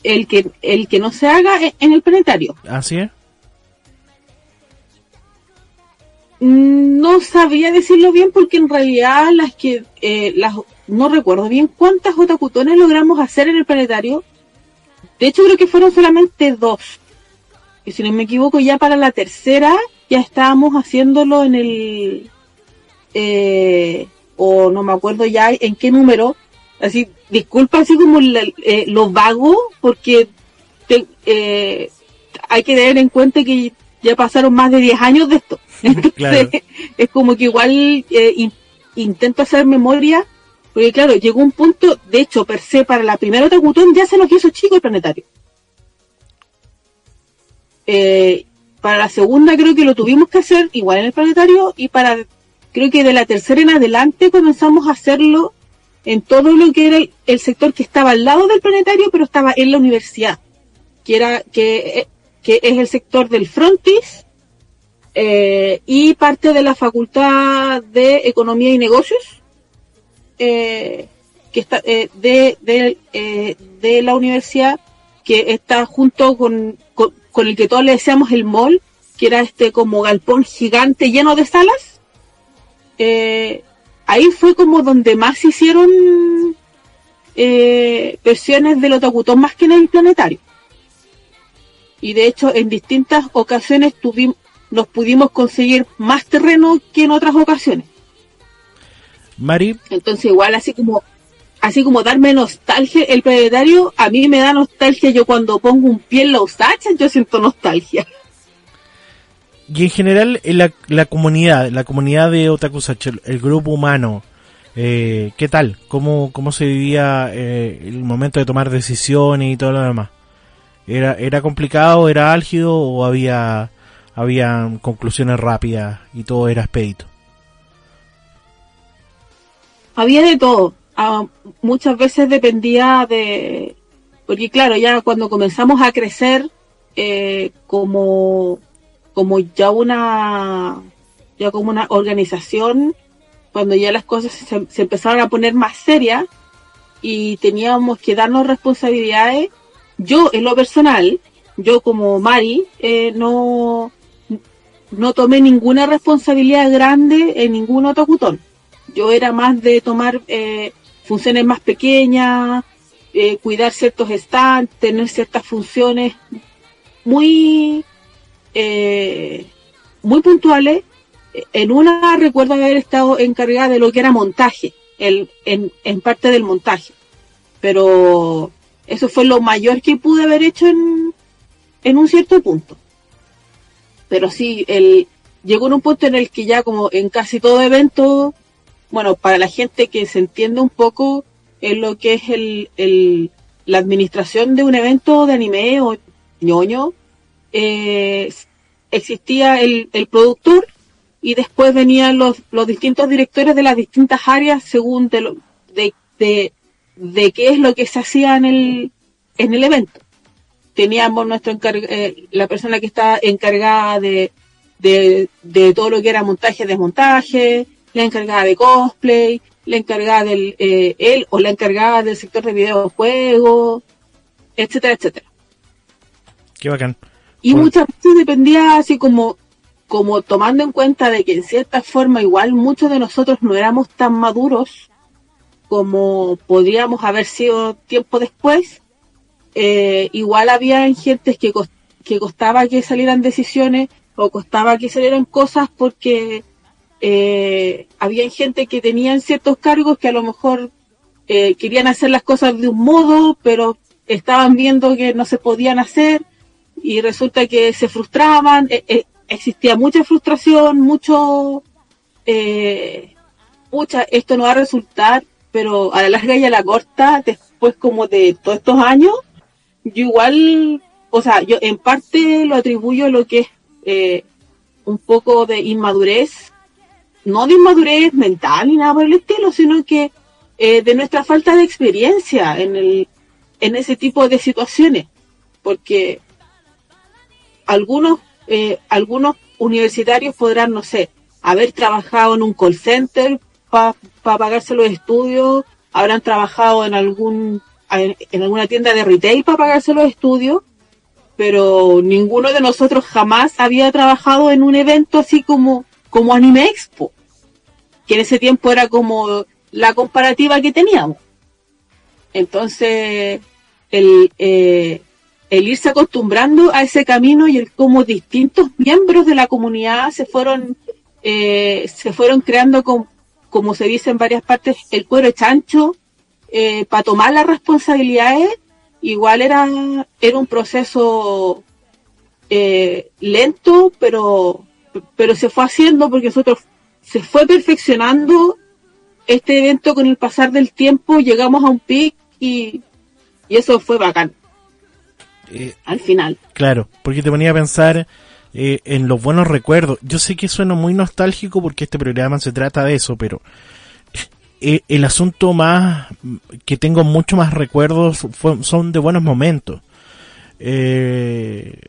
el que, el que no se haga e, en el planetario. Así es. No sabía decirlo bien porque en realidad las que eh, las no recuerdo bien cuántas otakutones logramos hacer en el planetario de hecho, creo que fueron solamente dos. Y si no me equivoco, ya para la tercera ya estábamos haciéndolo en el... Eh, o no me acuerdo ya en qué número. Así, disculpa así como eh, lo vago, porque eh, hay que tener en cuenta que ya pasaron más de 10 años de esto. Entonces, es como que igual intento hacer memoria porque claro, llegó un punto, de hecho, per se, para la primera Otakutón ya se nos hizo chico el planetario. Eh, para la segunda creo que lo tuvimos que hacer igual en el planetario y para, creo que de la tercera en adelante comenzamos a hacerlo en todo lo que era el, sector que estaba al lado del planetario, pero estaba en la universidad, que era, que, que es el sector del frontis, eh, y parte de la facultad de economía y negocios, eh, que está eh, de, de, de la universidad que está junto con, con, el que todos le decíamos el mall, que era este como galpón gigante lleno de salas. Ahí fue como donde más se hicieron versiones del Otakutón más que en el planetario. Y de hecho en distintas ocasiones tuvimos, nos pudimos conseguir más terreno que en otras ocasiones. Mari. Entonces igual así como así como darme nostalgia, el planetario a mí me da nostalgia, yo cuando pongo un pie en la Usacha, yo siento nostalgia. Y en general la, la comunidad, la comunidad de Otakusachi, el grupo humano, eh, ¿qué tal? ¿Cómo, cómo se vivía eh, el momento de tomar decisiones y todo lo demás? ¿Era, era complicado, era álgido o había, había conclusiones rápidas y todo era expedito? Había de todo Ah, muchas veces dependía de, porque claro, ya cuando comenzamos a crecer eh, como, como ya una, ya como una organización, cuando ya las cosas se, empezaron a poner más serias y teníamos que darnos responsabilidades, yo en lo personal, yo como Mari, eh, no, no tomé ninguna responsabilidad grande en ningún otro cutón. Yo era más de tomar eh, funciones más pequeñas, eh, cuidar ciertos stands, tener ciertas funciones muy, eh, muy puntuales. En una recuerdo haber estado encargada de lo que era montaje, en, en parte del montaje. Pero eso fue lo mayor que pude haber hecho en, en un cierto punto. Pero sí, el, llegó en un punto en el que ya como en casi todo evento bueno, para la gente que se entiende un poco en lo que es el, la administración de un evento de anime o ñoño, eh, existía el, productor y después venían los, los distintos directores de las distintas áreas según de, de, de, qué es lo que se hacía en el, en el evento. Teníamos nuestro eh, la persona que está encargada de, de, de todo lo que era montaje, desmontaje, la encargada de cosplay, la encargada del, eh, él o la encargada del sector de videojuegos, etcétera, etcétera. Qué bacán. Y muchas veces dependía así como, como tomando en cuenta de que en cierta forma igual muchos de nosotros no éramos tan maduros como podríamos haber sido tiempo después, eh, igual había gente que, que costaba que salieran decisiones o costaba que salieran cosas porque eh, había gente que tenían ciertos cargos que a lo mejor eh, querían hacer las cosas de un modo, pero estaban viendo que no se podían hacer y resulta que se frustraban, eh, existía mucha frustración, mucho, mucha, esto no va a resultar, pero a la larga y a la corta, después como de todos estos años, yo igual, o sea, yo en parte lo atribuyo a lo que es un poco de inmadurez no de inmadurez mental ni nada por el estilo, sino que eh, de nuestra falta de experiencia en, el, en ese tipo de situaciones. Porque algunos, eh, algunos universitarios podrán, no sé, haber trabajado en un call center para pagarse los estudios, habrán trabajado en algún en alguna tienda de retail para pagarse los estudios, pero ninguno de nosotros jamás había trabajado en un evento así como como Anime Expo que en ese tiempo era como la comparativa que teníamos. Entonces, el, eh, el irse acostumbrando a ese camino y el cómo distintos miembros de la comunidad se fueron, eh, se fueron creando como se dice en varias partes, el cuero chancho, eh, para tomar las responsabilidades, igual era, era un proceso lento, pero, pero se fue haciendo porque nosotros se fue perfeccionando este evento con el pasar del tiempo, llegamos a un pic y, eso fue bacán. Eh, al final. Claro, porque te ponía a pensar eh, en los buenos recuerdos. Yo sé que suena muy nostálgico porque este programa se trata de eso, pero eh, el asunto más que tengo mucho más recuerdos son de buenos momentos.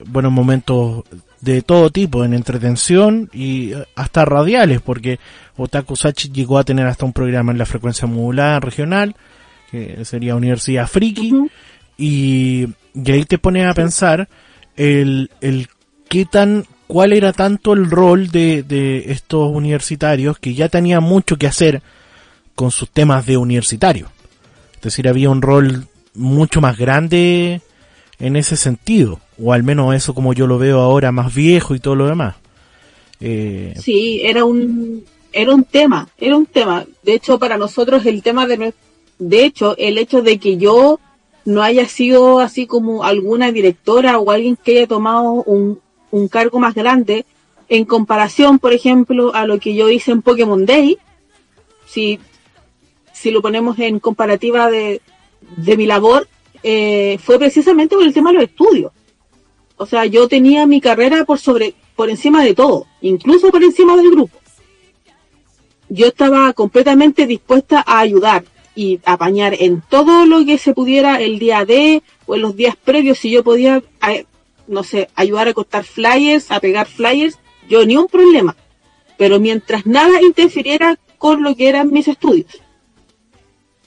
buenos momentos de todo tipo, en entretención y eh, hasta radiales, porque Otaku Sachi llegó a tener hasta un programa en la frecuencia modulada regional, que sería Universidad Friki, y, y, ahí te pones a pensar el, el qué tan, cuál era tanto el rol de, de estos universitarios que ya tenían mucho que hacer con sus temas de universitario. Es decir, había un rol mucho más grande en ese sentido, o al menos eso como yo lo veo ahora más viejo y todo lo demás. Eh... Sí, era un, era un tema, era un tema. De hecho, para nosotros el tema de, de hecho, el hecho de que yo no haya sido así como alguna directora o alguien que haya tomado un, un cargo más grande en comparación, por ejemplo, a lo que yo hice en Pokémon Day, si, si lo ponemos en comparativa de, de mi labor, eh, fue precisamente por el tema de los estudios. O sea, yo tenía mi carrera por sobre, por encima de todo, incluso por encima del grupo. Yo estaba completamente dispuesta a ayudar y apañar en todo lo que se pudiera el día de o en los días previos, si yo podía, no sé, ayudar a cortar flyers, a pegar flyers, yo ni un problema. Pero mientras nada interfiriera con lo que eran mis estudios.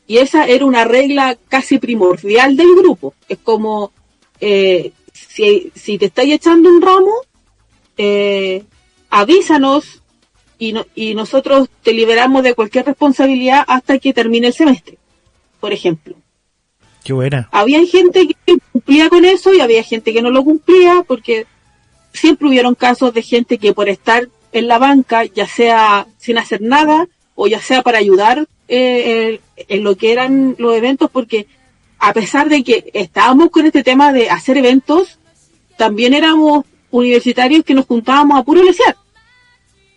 Y esa era una regla casi primordial del grupo. Es como, eh, si, si, te estáis echando un ramo, eh, avísanos y, no, y nosotros te liberamos de cualquier responsabilidad hasta que termine el semestre, por ejemplo. Qué buena. Había gente que cumplía con eso y había gente que no lo cumplía porque siempre hubieron casos de gente que por estar en la banca, ya sea sin hacer nada o ya sea para ayudar eh, en lo que eran los eventos, porque a pesar de que estábamos con este tema de hacer eventos, también éramos universitarios que nos juntábamos a puro lesear.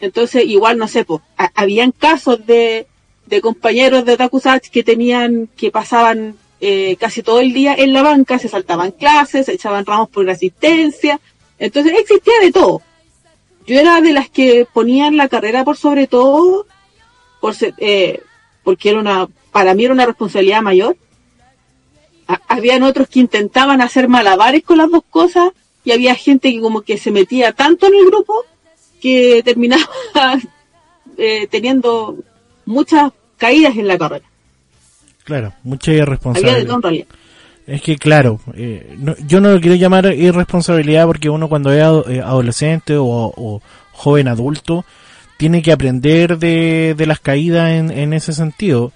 Entonces, igual, no sé, pues, habían casos de, de compañeros de Otakusach que tenían, que pasaban eh, casi todo el día en la banca, se saltaban clases, se echaban ramos por la asistencia. Entonces, existía de todo. Yo era de las que ponían la carrera por sobre todo, por, eh, porque era una, para mí era una responsabilidad mayor. habían otros que intentaban hacer malabares con las dos cosas y había gente que como que se metía tanto en el grupo que terminaba eh, teniendo muchas caídas en la carrera. Claro, mucha irresponsabilidad. Es que claro, eh, yo no lo quiero llamar irresponsabilidad porque uno cuando es eh, adolescente o, joven adulto tiene que aprender de, las caídas en, ese sentido.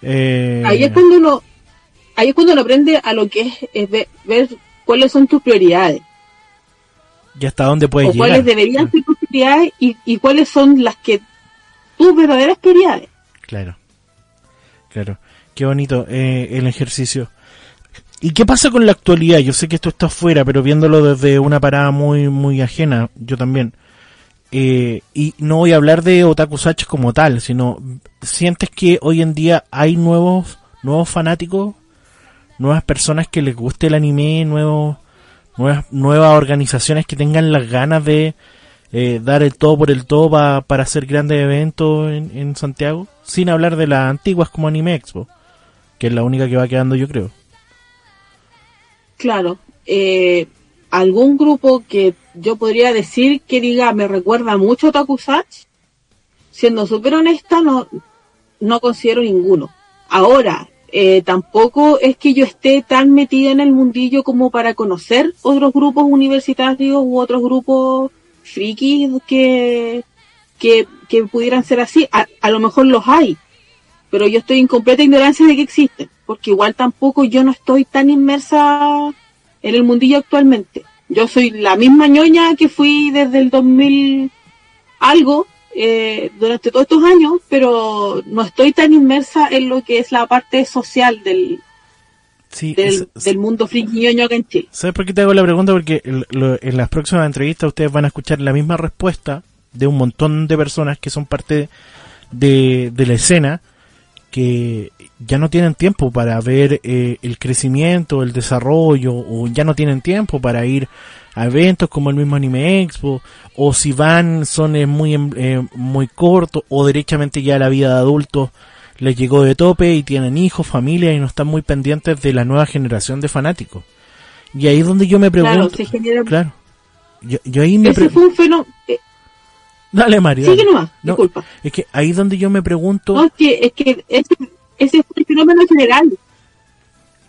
Eh, ahí es cuando uno, ahí es cuando uno aprende a lo que es, ver, cuáles son tus prioridades. Y hasta dónde puedes o llegar. cuáles deberían ser tus prioridades y, cuáles son las que tus verdaderas prioridades. Claro, claro. Qué bonito eh, el ejercicio. ¿Y qué pasa con la actualidad? Yo sé que esto está afuera, pero viéndolo desde una parada muy, muy ajena, yo también. Eh, y no voy a hablar de Otaku como tal, sino sientes que hoy en día hay nuevos, nuevos fanáticos, nuevas personas que les guste el anime, nuevos, nuevas, nuevas organizaciones que tengan las ganas de eh, dar el todo por el todo para hacer grandes eventos en, en Santiago, sin hablar de las antiguas como Anime Expo, que es la única que va quedando yo creo. Claro, eh, algún grupo que yo podría decir que diga me recuerda mucho a Takusach, siendo súper honesta, no, no considero ninguno. Ahora, eh, tampoco es que yo esté tan metida en el mundillo como para conocer otros grupos universitarios u otros grupos frikis que, que, que pudieran ser así. A, a, lo mejor los hay, pero yo estoy en completa ignorancia de que existen, porque igual tampoco yo no estoy tan inmersa en el mundillo actualmente. Yo soy la misma ñoña que fui desde el 2000 algo eh, durante todos estos años, pero no estoy tan inmersa en lo que es la parte social del, del, mundo friki ñoño acá en Chile. ¿Sabes por qué te hago la pregunta? Porque en las próximas entrevistas ustedes van a escuchar la misma respuesta de un montón de personas que son parte de, de la escena que ya no tienen tiempo para ver eh, el crecimiento, el desarrollo, o ya no tienen tiempo para ir a eventos como el mismo Anime Expo, o si van son eh, muy, eh, muy cortos, o derechamente ya la vida de adultos les llegó de tope y tienen hijos, familia y no están muy pendientes de la nueva generación de fanáticos. Y ahí es donde yo me pregunto. Claro, Yo, ahí me Ese fue un fenómeno. Dale, Mario. Sigue nomás, disculpa. Es que ahí es donde yo me pregunto. No, es que, es que ese fue el fenómeno general.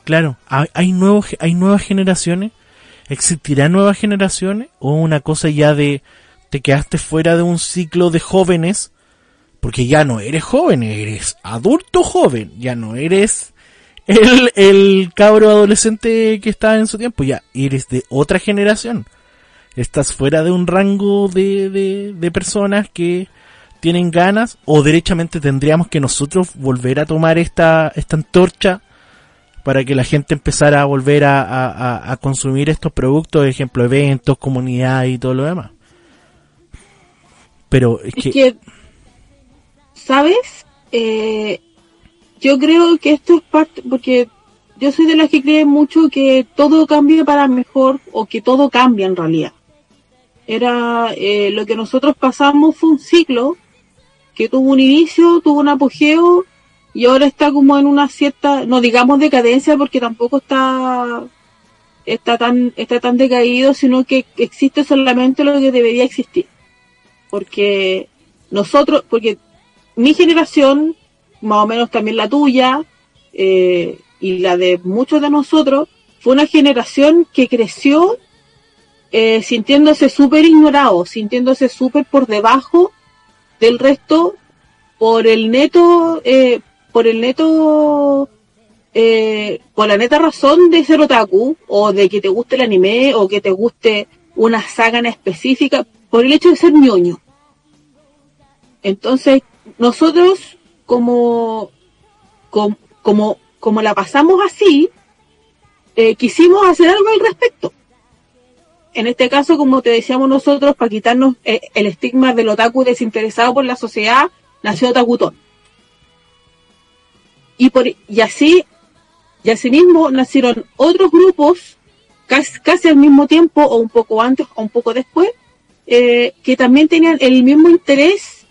Claro, hay, hay, nuevos, hay nuevas generaciones, existirán nuevas generaciones o una cosa ya de te quedaste fuera de un ciclo de jóvenes porque ya no eres joven, eres adulto joven, ya no eres el, el cabro adolescente que estaba en su tiempo, ya eres de otra generación. Estás fuera de un rango de, de personas que tienen ganas o derechamente tendríamos que nosotros volver a tomar esta, esta antorcha para que la gente empezara a volver a, a, a consumir estos productos, ejemplo, eventos, comunidad y todo lo demás. Pero es, que... ¿Sabes? Eh, yo creo que esto es parte, porque yo soy de las que cree mucho que todo cambia para mejor o que todo cambia en realidad. Era eh, lo que nosotros pasamos fue un ciclo que tuvo un inicio, tuvo un apogeo y ahora está como en una cierta, no digamos decadencia porque tampoco está está tan está tan decaído, sino que existe solamente lo que debería existir. Porque nosotros, porque mi generación, más o menos también la tuya, eh, y la de muchos de nosotros, fue una generación que creció eh, sintiéndose súper ignorado, sintiéndose súper por debajo del resto por el neto, eh, por el neto, eh, por la neta razón de ser otaku, o de que te guste el anime, o que te guste una saga en específica, por el hecho de ser ñoño. Entonces, nosotros, como, como, como, como la pasamos así, eh, quisimos hacer algo al respecto. En este caso, como te decíamos nosotros, para quitarnos eh, el estigma del otaku desinteresado por la sociedad, nació Otakutón. Y, por, y así, y así mismo nacieron otros grupos, casi, al mismo tiempo, o un poco antes, o un poco después, eh, que también tenían el mismo interés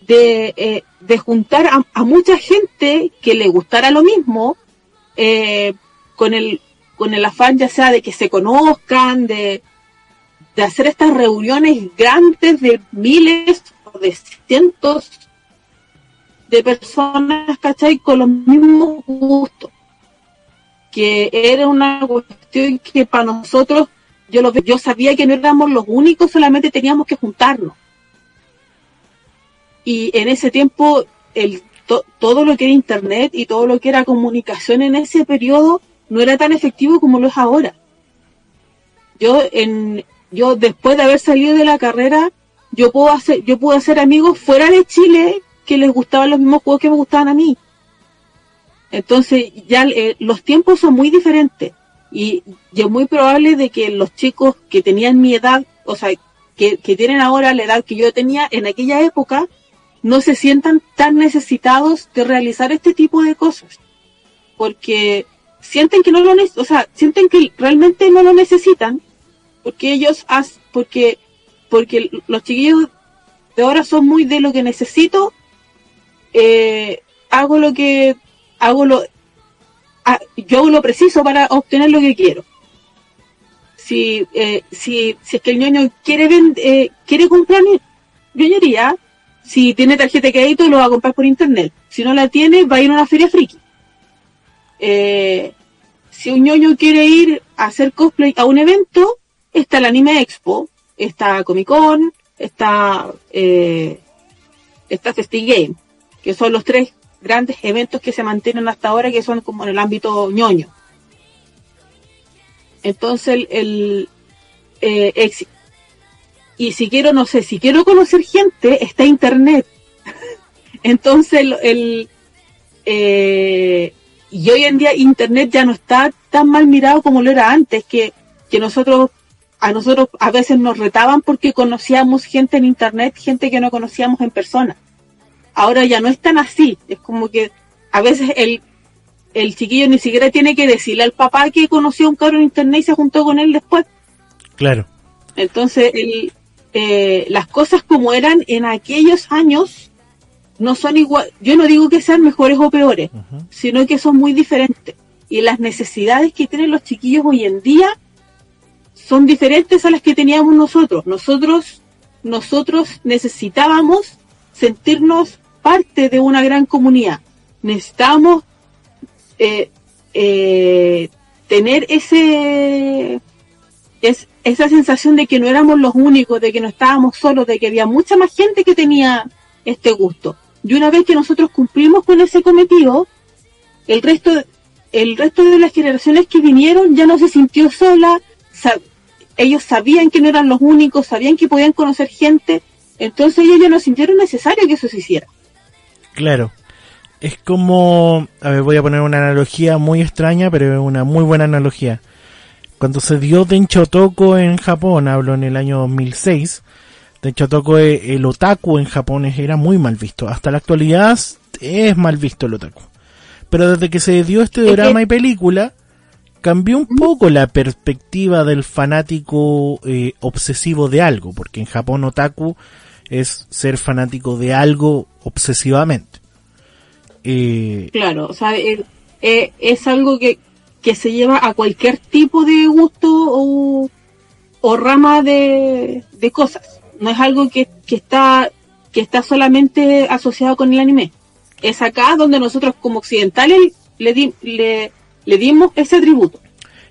de, eh, de juntar a, mucha gente que le gustara lo mismo, con el con el afán ya sea de que se conozcan, de, de hacer estas reuniones grandes de miles o de cientos de personas, ¿cachai? Con los mismos gustos. Que era una cuestión que para nosotros, yo, lo, yo sabía que no éramos los únicos, solamente teníamos que juntarnos. Y en ese tiempo, el, todo lo que era internet y todo lo que era comunicación en ese periodo no era tan efectivo como lo es ahora. Yo, en, yo después de haber salido de la carrera, yo puedo hacer, yo puedo hacer amigos fuera de Chile que les gustaban los mismos juegos que me gustaban a mí. Entonces ya eh, los tiempos son muy diferentes y, es muy probable de que los chicos que tenían mi edad, o sea, que, que tienen ahora la edad que yo tenía en aquella época, no se sientan tan necesitados de realizar este tipo de cosas. Porque sienten que no lo o sea, sienten que realmente no lo necesitan, porque ellos, porque, porque los chiquillos de ahora son muy de lo que necesito eh, hago lo que hago lo yo hago lo preciso para obtener lo que quiero. Si eh, si, si es que el ñoño quiere eh, quiere comprar ñoñería si tiene tarjeta de crédito lo va a comprar por internet. Si no la tiene va a ir a una feria friki. Si un ñoño quiere ir a hacer cosplay a un evento está el anime expo está comic con está eh, está Game que son los tres grandes eventos que se mantienen hasta ahora, que son como en el ámbito ñoño. Entonces, el, eh, y si quiero, no sé, si quiero conocer gente, está Internet. Entonces, el, eh, y hoy en día Internet ya no está tan mal mirado como lo era antes, que, que nosotros, a nosotros a veces nos retaban porque conocíamos gente en Internet, gente que no conocíamos en persona ahora ya no es tan así. Es como que a veces el, el chiquillo ni siquiera tiene que decirle al papá que conoció a un carro en internet y se juntó con él después. Claro. Entonces, el, eh, las cosas como eran en aquellos años no son igual. Yo no digo que sean mejores o peores, sino que son muy diferentes. Y las necesidades que tienen los chiquillos hoy en día son diferentes a las que teníamos nosotros. Nosotros, nosotros necesitábamos sentirnos parte de una gran comunidad. Necesitamos eh, eh, tener ese es, esa sensación de que no éramos los únicos, de que no estábamos solos, de que había mucha más gente que tenía este gusto. Y una vez que nosotros cumplimos con ese cometido, el resto, el resto de las generaciones que vinieron ya no se sintió sola, ellos sabían que no eran los únicos, sabían que podían conocer gente, entonces ellos ya no sintieron necesario que eso se hiciera. Claro. Es como, a ver, voy a poner una analogía muy extraña, pero es una muy buena analogía. Cuando se dio Dencho Toko en Japón, hablo en el año 2006, Dencho Toko, eh, el otaku en Japón era muy mal visto. Hasta la actualidad es mal visto el otaku. Pero desde que se dio este drama y película, cambió un poco la perspectiva del fanático eh, obsesivo de algo, porque en Japón otaku es ser fanático de algo obsesivamente. Eh, claro, o sea, eh, es algo que, que, se lleva a cualquier tipo de gusto o, o rama de, de, cosas. No es algo que, que, está, que está solamente asociado con el anime. Es acá donde nosotros como occidentales le, le, le dimos ese atributo.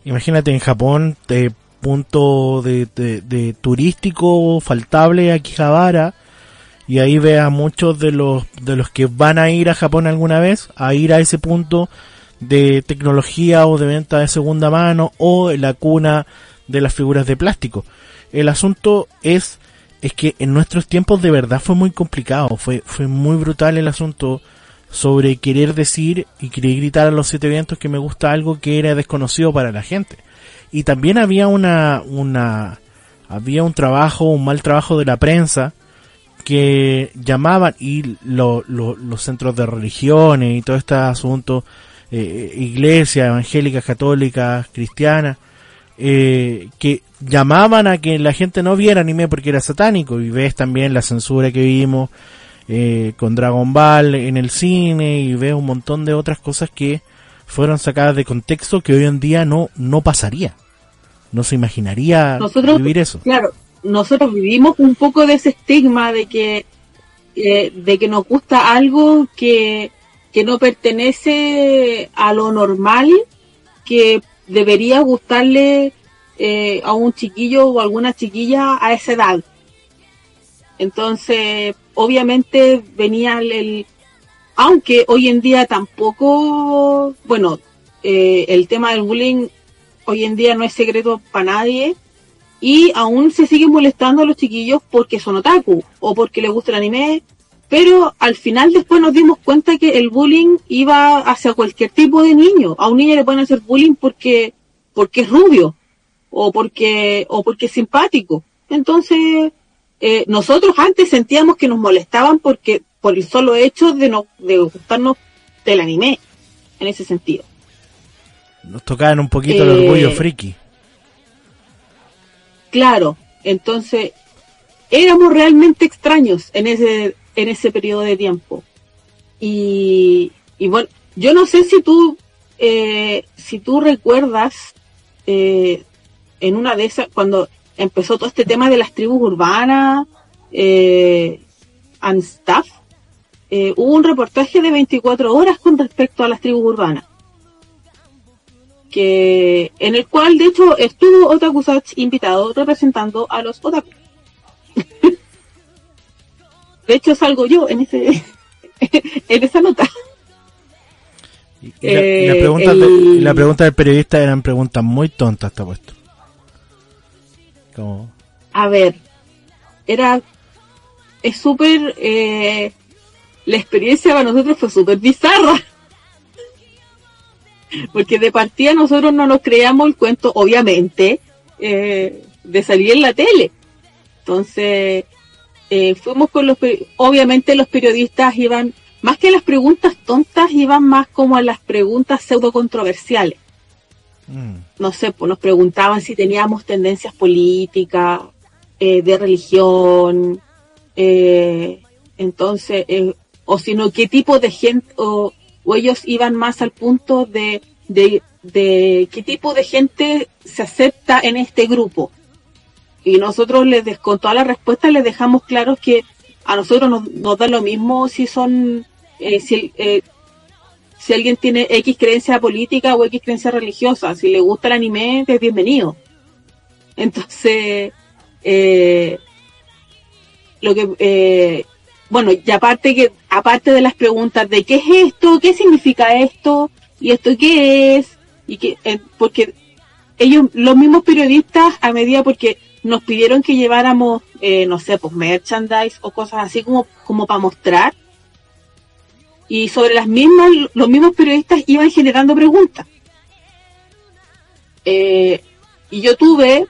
Imagínate en Japón, de punto de, de, turístico faltable a Kijabara, y ahí ve a muchos de los, de los que van a ir a Japón alguna vez, a ir a ese punto de tecnología o de venta de segunda mano o la cuna de las figuras de plástico. El asunto es, es que en nuestros tiempos de verdad fue muy complicado, fue, fue muy brutal el asunto sobre querer decir y querer gritar a los siete vientos que me gusta algo que era desconocido para la gente. Y también había una, una, había un trabajo, un mal trabajo de la prensa que llamaban y los centros de religiones y todo este asunto, eh, iglesias evangélicas, católicas, cristianas, eh, que llamaban a que la gente no viera anime porque era satánico y ves también la censura que vimos eh, con Dragon Ball en el cine y veo un montón de otras cosas que fueron sacadas de contexto que hoy en día no, no pasaría. No se imaginaría vivir eso. Claro, nosotros vivimos un poco de ese estigma de que, eh, de que nos gusta algo que, que no pertenece a lo normal, que debería gustarle eh, a un chiquillo o alguna chiquilla a esa edad. Entonces, obviamente venía el, aunque hoy en día tampoco, bueno, eh, el tema del bullying hoy en día no es secreto para nadie y aún se siguen molestando a los chiquillos porque son otaku o porque les gusta el anime, pero al final después nos dimos cuenta que el bullying iba hacia cualquier tipo de niño. A un niño le pueden hacer bullying porque porque es rubio o porque o porque es simpático. Entonces eh, nosotros antes sentíamos que nos molestaban porque por el solo hecho de no de gustarnos del anime en ese sentido. Nos tocaban un poquito el orgullo eh, friki. Claro entonces éramos realmente extraños en ese en ese periodo de tiempo. Y, y bueno yo no sé si tú eh, si tú recuerdas en una de esas cuando empezó todo este tema de las tribus urbanas eh, and stuff, eh, hubo un reportaje de 24 horas con respecto a las tribus urbanas. Que, en el cual de hecho estuvo Otaku invitado representando a los Otaku. de hecho salgo yo en ese en esa nota. Y, la, eh, pregunta la, pregunta del periodista eran preguntas muy tontas, está puesto. A ver, era. Es súper. Eh, la experiencia para nosotros fue súper bizarra. Porque de partida nosotros no nos creamos el cuento, obviamente, eh, de salir en la tele. Entonces, eh, fuimos con los. Obviamente, los periodistas iban. Más que las preguntas tontas, iban más como a las preguntas pseudo controversiales. Mm. No sé, pues nos preguntaban si teníamos tendencias políticas, eh, de religión, eh, entonces, eh, o sino qué tipo de gente, o, ellos iban más al punto de, de, qué tipo de gente se acepta en este grupo. Y nosotros les, con toda la respuesta les dejamos claros que a nosotros nos, da lo mismo si son, si, si alguien tiene X creencia política o X creencia religiosa. Si le gusta el anime, es bienvenido. Entonces, eh, lo que, eh, bueno, y aparte que, aparte de las preguntas de qué es esto, qué significa esto, y esto qué es, y que, eh, porque ellos, los mismos periodistas, a medida porque nos pidieron que lleváramos, eh, no sé, pues merchandise o cosas así como, como para mostrar, y sobre las mismas, los mismos periodistas iban generando preguntas. Eh, y yo tuve,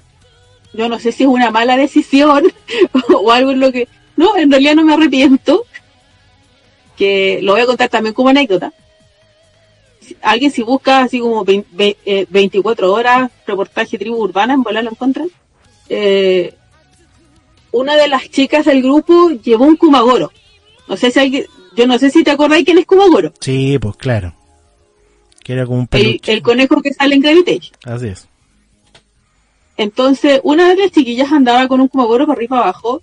yo no sé si es una mala decisión o algo en lo que, no, en realidad no me arrepiento, que lo voy a contar también como anécdota. Alguien si busca así como 20, 24 eh, horas, reportaje tribu urbana, en volar lo encuentran. Eh, una de las chicas del grupo llevó un Kumagoro. No sé si alguien, yo no sé si te acordáis quién es Kumagoro. Sí, pues claro. Que era como un el, el, conejo que sale en Gravitation. Así es. Entonces, una de las chiquillas andaba con un Kumagoro para arriba abajo.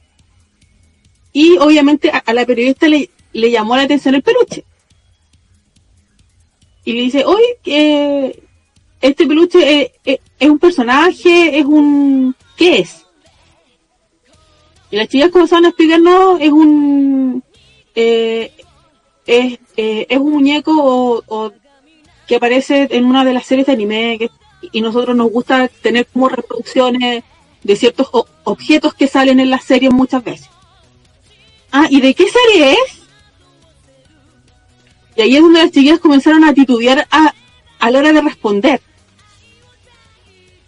Y obviamente a, la periodista le, le, llamó la atención el peluche. Y le dice, oye, este peluche es, es, un personaje, es un... ¿Qué es? Y las chicas comenzaron a explicarnos, es un... Eh, es, eh, es un muñeco o, que aparece en una de las series de anime que, y nosotros nos gusta tener como reproducciones de ciertos objetos que salen en las series muchas veces. Ah, ¿y de qué serie es? Y ahí es donde las chiquillas comenzaron a titubear a, a la hora de responder.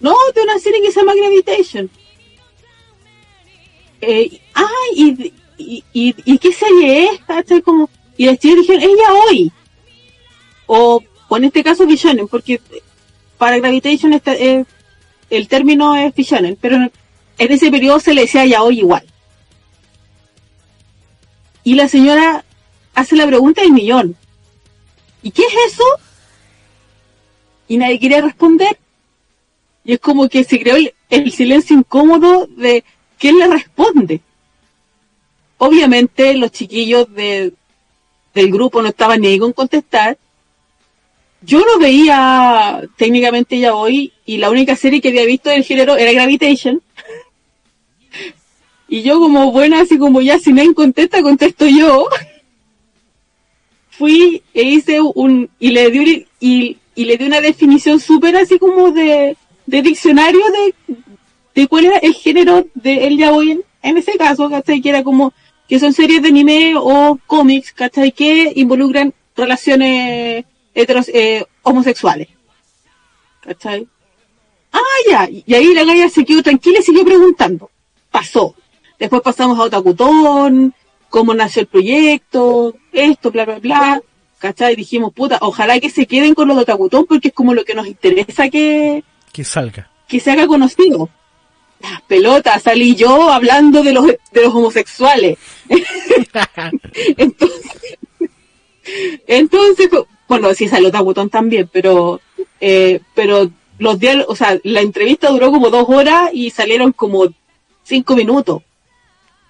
No, de una serie que se llama Gravitation. Eh, ah, ¿y, y, y, y qué serie es? Como, y las chicas dijeron, ella hoy. O, en este caso Visionen, porque para Gravitation está, eh, el término es Visionen, pero en, ese periodo se le decía ya hoy igual. Y la señora hace la pregunta del millón. ¿Y qué es eso? Y nadie quiere responder. Y es como que se creó el, el silencio incómodo de quién le responde. Obviamente los chiquillos de, del grupo no estaban ni ahí con contestar. Yo lo veía técnicamente ya hoy y la única serie que había visto del género era Gravitation. y yo como buena, así como ya si nadie contesta, contesto yo. Fui e hice un, y le di, y, y le di una definición súper así como de, de diccionario de, de cuál era el género de el ya hoy en, en ese caso, ¿cachai? Que era como que son series de anime o cómics, ¿cachai? Que involucran relaciones heteros, eh, homosexuales. ¿Cachai? Ah, ya. Y ahí la galla se quedó tranquila y siguió preguntando. Pasó. Después pasamos a Otakutón, cómo nació el proyecto, esto, bla, bla, bla. ¿Cachai? Dijimos, puta, ojalá que se queden con los de Otakutón porque es como lo que nos interesa que... Que salga. Que se haga conocido las pelotas, salí yo hablando de los, de los homosexuales. entonces, entonces, bueno, sí salió Tabutón también, pero, eh, pero los diálogos, o sea, la entrevista duró como dos horas y salieron como cinco minutos.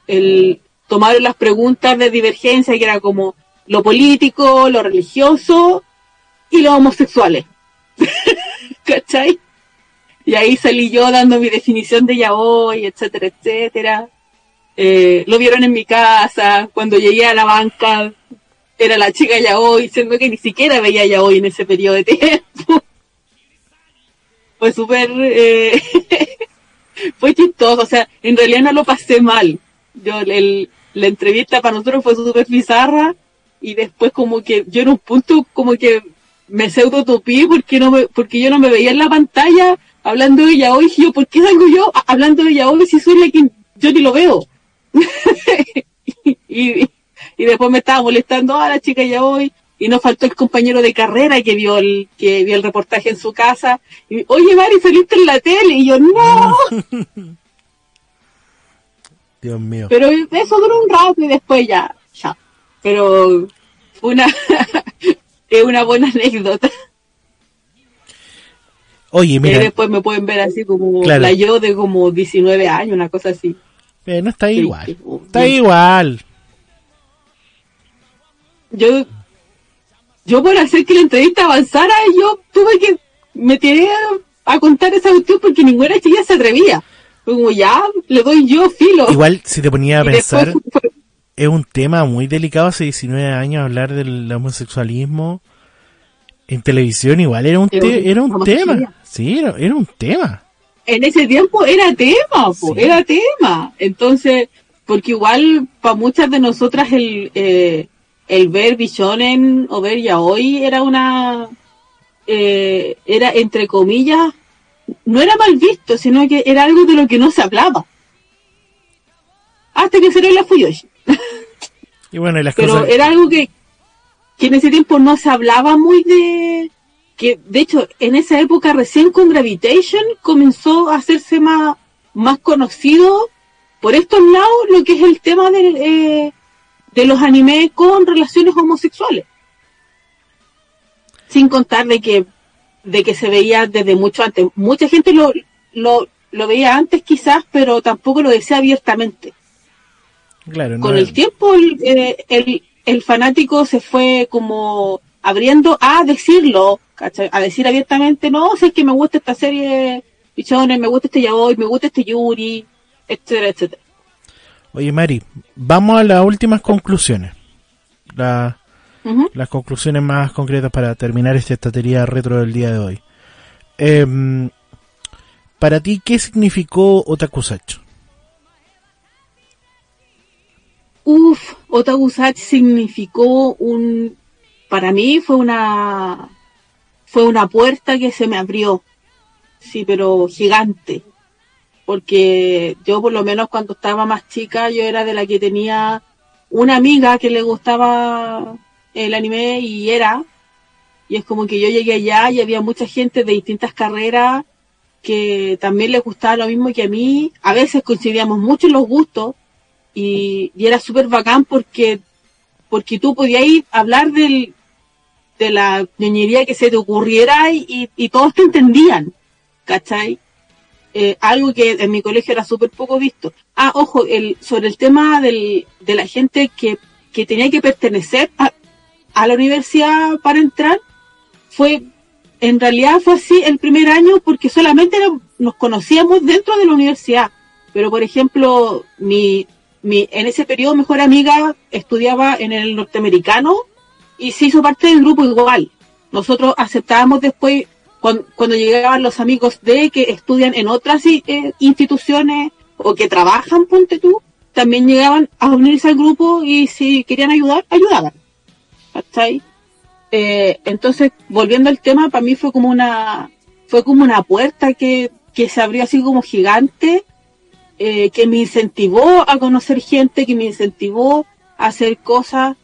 El, tomaron las preguntas de divergencia, que era como lo político, lo religioso y los homosexuales. ¿Cachai? Y ahí salí yo dando mi definición de yaoi, etcétera, etcétera. Eh, lo vieron en mi casa, cuando llegué a la banca, era la chica yaoi, siendo que ni siquiera veía yaoi en ese periodo de tiempo. Fue súper, eh, fue chistoso, o sea, en realidad no lo pasé mal. Yo, el, la entrevista para nosotros fue súper bizarra, y después como que yo en un punto como que me pseudo topí porque no me, porque yo no me veía en la pantalla hablando de ella hoy, yo, ¿por qué salgo yo hablando de ella hoy si soy la que yo ni lo veo? y, y, después me estaba molestando a la chica ya hoy y nos faltó el compañero de carrera que vio el que vio el reportaje en su casa y oye Mari saliste en la tele y yo no Dios mío. Pero eso duró un rato y después ya ya pero una es una buena anécdota Oye, mira. Y después me pueden ver así como la yo de como 19 años, una cosa así. no está igual. está igual. Yo, yo por hacer que la entrevista avanzara, yo tuve que me tiré a, contar esa cuestión porque ninguna chica se atrevía. Fue como ya, le doy yo filo. Igual, si te ponía a pensar, es un tema muy delicado hace 19 años hablar del homosexualismo en televisión, igual era un, era un tema. Sí, era, un tema. En ese tiempo era tema, era tema. Entonces, porque igual para muchas de nosotras el, eh, el ver Bishonen o ver ya hoy era una, eh, era entre comillas, no era mal visto, sino que era algo de lo que no se hablaba. Hasta que se la Fuyoshi. Y bueno, y las Pero era algo que, que en ese tiempo no se hablaba muy de, que de hecho en esa época recién con Gravitation comenzó a hacerse más, más conocido por estos lados lo que es el tema del, eh, de los animes con relaciones homosexuales. Sin contar de que, de que se veía desde mucho antes. Mucha gente lo, lo, lo veía antes quizás, pero tampoco lo decía abiertamente. Claro, Con el tiempo eh, el, el, fanático se fue como abriendo a decirlo, a decir abiertamente, no, sé que me gusta esta serie Pichones, me gusta este Yaoi, me gusta este Yuri, etcétera, etcétera. Oye, Mari, vamos a las últimas conclusiones. Las conclusiones más concretas para terminar esta estatería retro del día de hoy. Em, para ti, ¿qué significó Otakusacho? Uf, Otakusacho significó un... Para mí fue una... Fue una puerta que se me abrió. Sí, pero gigante. Porque yo por lo menos cuando estaba más chica yo era de la que tenía una amiga que le gustaba el anime y era, y es como que yo llegué allá y había mucha gente de distintas carreras que también les gustaba lo mismo que a mí, a veces coincidíamos mucho en los gustos y, era súper bacán porque, porque tú podías ir a hablar del, de la ñoñería que se te ocurriera y, y todos te entendían, ¿cachai? Eh, algo que en mi colegio era súper poco visto. Ah, ojo, el, sobre el tema del, de la gente que, que tenía que pertenecer a, a, la universidad para entrar, fue, en realidad fue así el primer año porque solamente nos conocíamos dentro de la universidad. Pero, por ejemplo, mi, mi, en ese periodo mejor amiga estudiaba en el norteamericano y se hizo parte del grupo igual. Nosotros aceptábamos después cuando, llegaban los amigos de que estudian en otras eh, instituciones o que trabajan, ponte tú, también llegaban a unirse al grupo y si querían ayudar, ayudaban. ¿Cachai? Eh, entonces, volviendo al tema, para mí fue como una, fue como una puerta que, que se abrió así como gigante, eh, que me incentivó a conocer gente, que me incentivó a hacer cosas.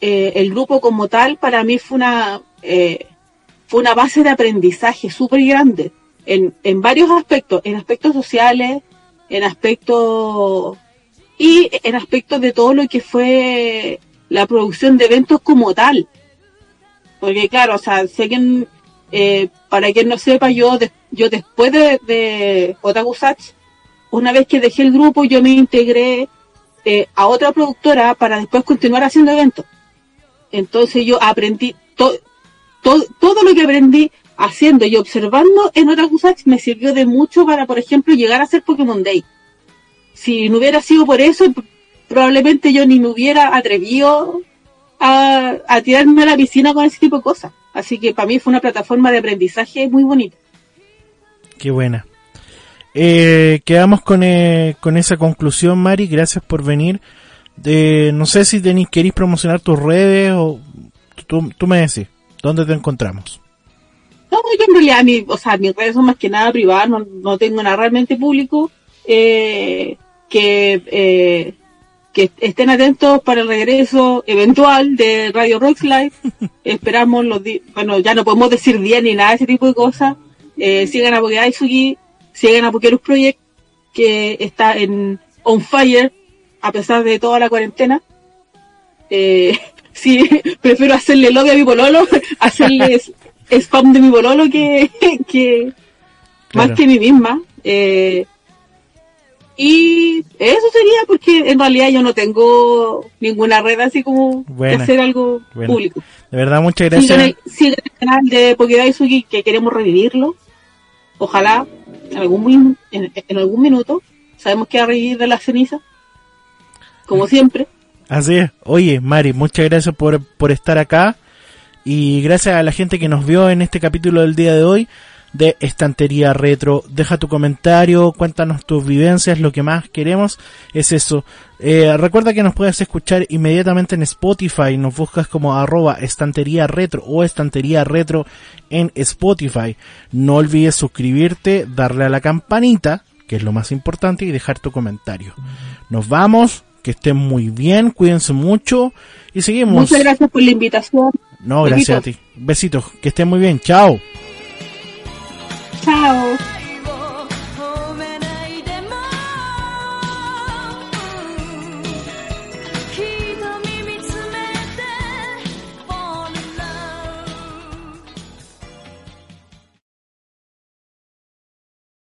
el grupo como tal, para mí fue una, fue una base de aprendizaje súper grande en, en varios aspectos, en aspectos sociales, en aspectos y en aspectos de todo lo que fue la producción de eventos como tal. Porque claro, o sea, sé que eh, para quien no sepa, yo, yo después de, de Otaku una vez que dejé el grupo, yo me integré eh, a otra productora para después continuar haciendo eventos. Entonces yo aprendí, todo todo, lo que aprendí haciendo y observando en Otaku me sirvió de mucho para, por ejemplo, llegar a ser Pokémon Day. Si no hubiera sido por eso, probablemente yo ni me hubiera atrevido a, tirarme a la piscina con ese tipo de cosas. Así que para mí fue una plataforma de aprendizaje muy bonita. Qué buena. Eh, quedamos con, eh, con esa conclusión, Mari. Gracias por venir. no sé si tenéis, queréis promocionar tus redes o tú, tú me decís. ¿Dónde te encontramos? No, yo en realidad, mi, o sea, mis redes son más que nada privadas, no, tengo nada realmente público. Eh, que, eh, que estén atentos para el regreso eventual de Radio Rocks Live. Esperamos los bueno, ya no podemos decir día ni nada de ese tipo de cosas. Eh, sigan a Pokédaisugi, sigan a Pokerus Project, que está en on fire a pesar de toda la cuarentena. Eh, sí, prefiero hacerle lobby a mi pololo, hacerle spam de mi pololo que, que más que mí misma. Eh, y eso sería porque en realidad yo no tengo ninguna red así como de hacer algo público. De verdad, muchas gracias. Sigan el, sigan el canal de Pokédaisuki que queremos revivirlo. Ojalá en algún, en, en algún minuto. Sabemos que va a revivir de las cenizas. Como siempre. Así es. Oye, Mari, muchas gracias por, por estar acá. Y gracias a la gente que nos vio en este capítulo del día de hoy de Estantería Retro. Deja tu comentario, cuéntanos tus vivencias, lo que más queremos es eso. Eh, recuerda que nos puedes escuchar inmediatamente en Spotify, nos buscas como arroba estantería retro o estantería retro en Spotify. No olvides suscribirte, darle a la campanita, que es lo más importante, y dejar tu comentario. Nos vamos, que estén muy bien, cuídense mucho y seguimos. Muchas gracias por la invitación. No, gracias a ti. Besitos, que estén muy bien, chao. Chao.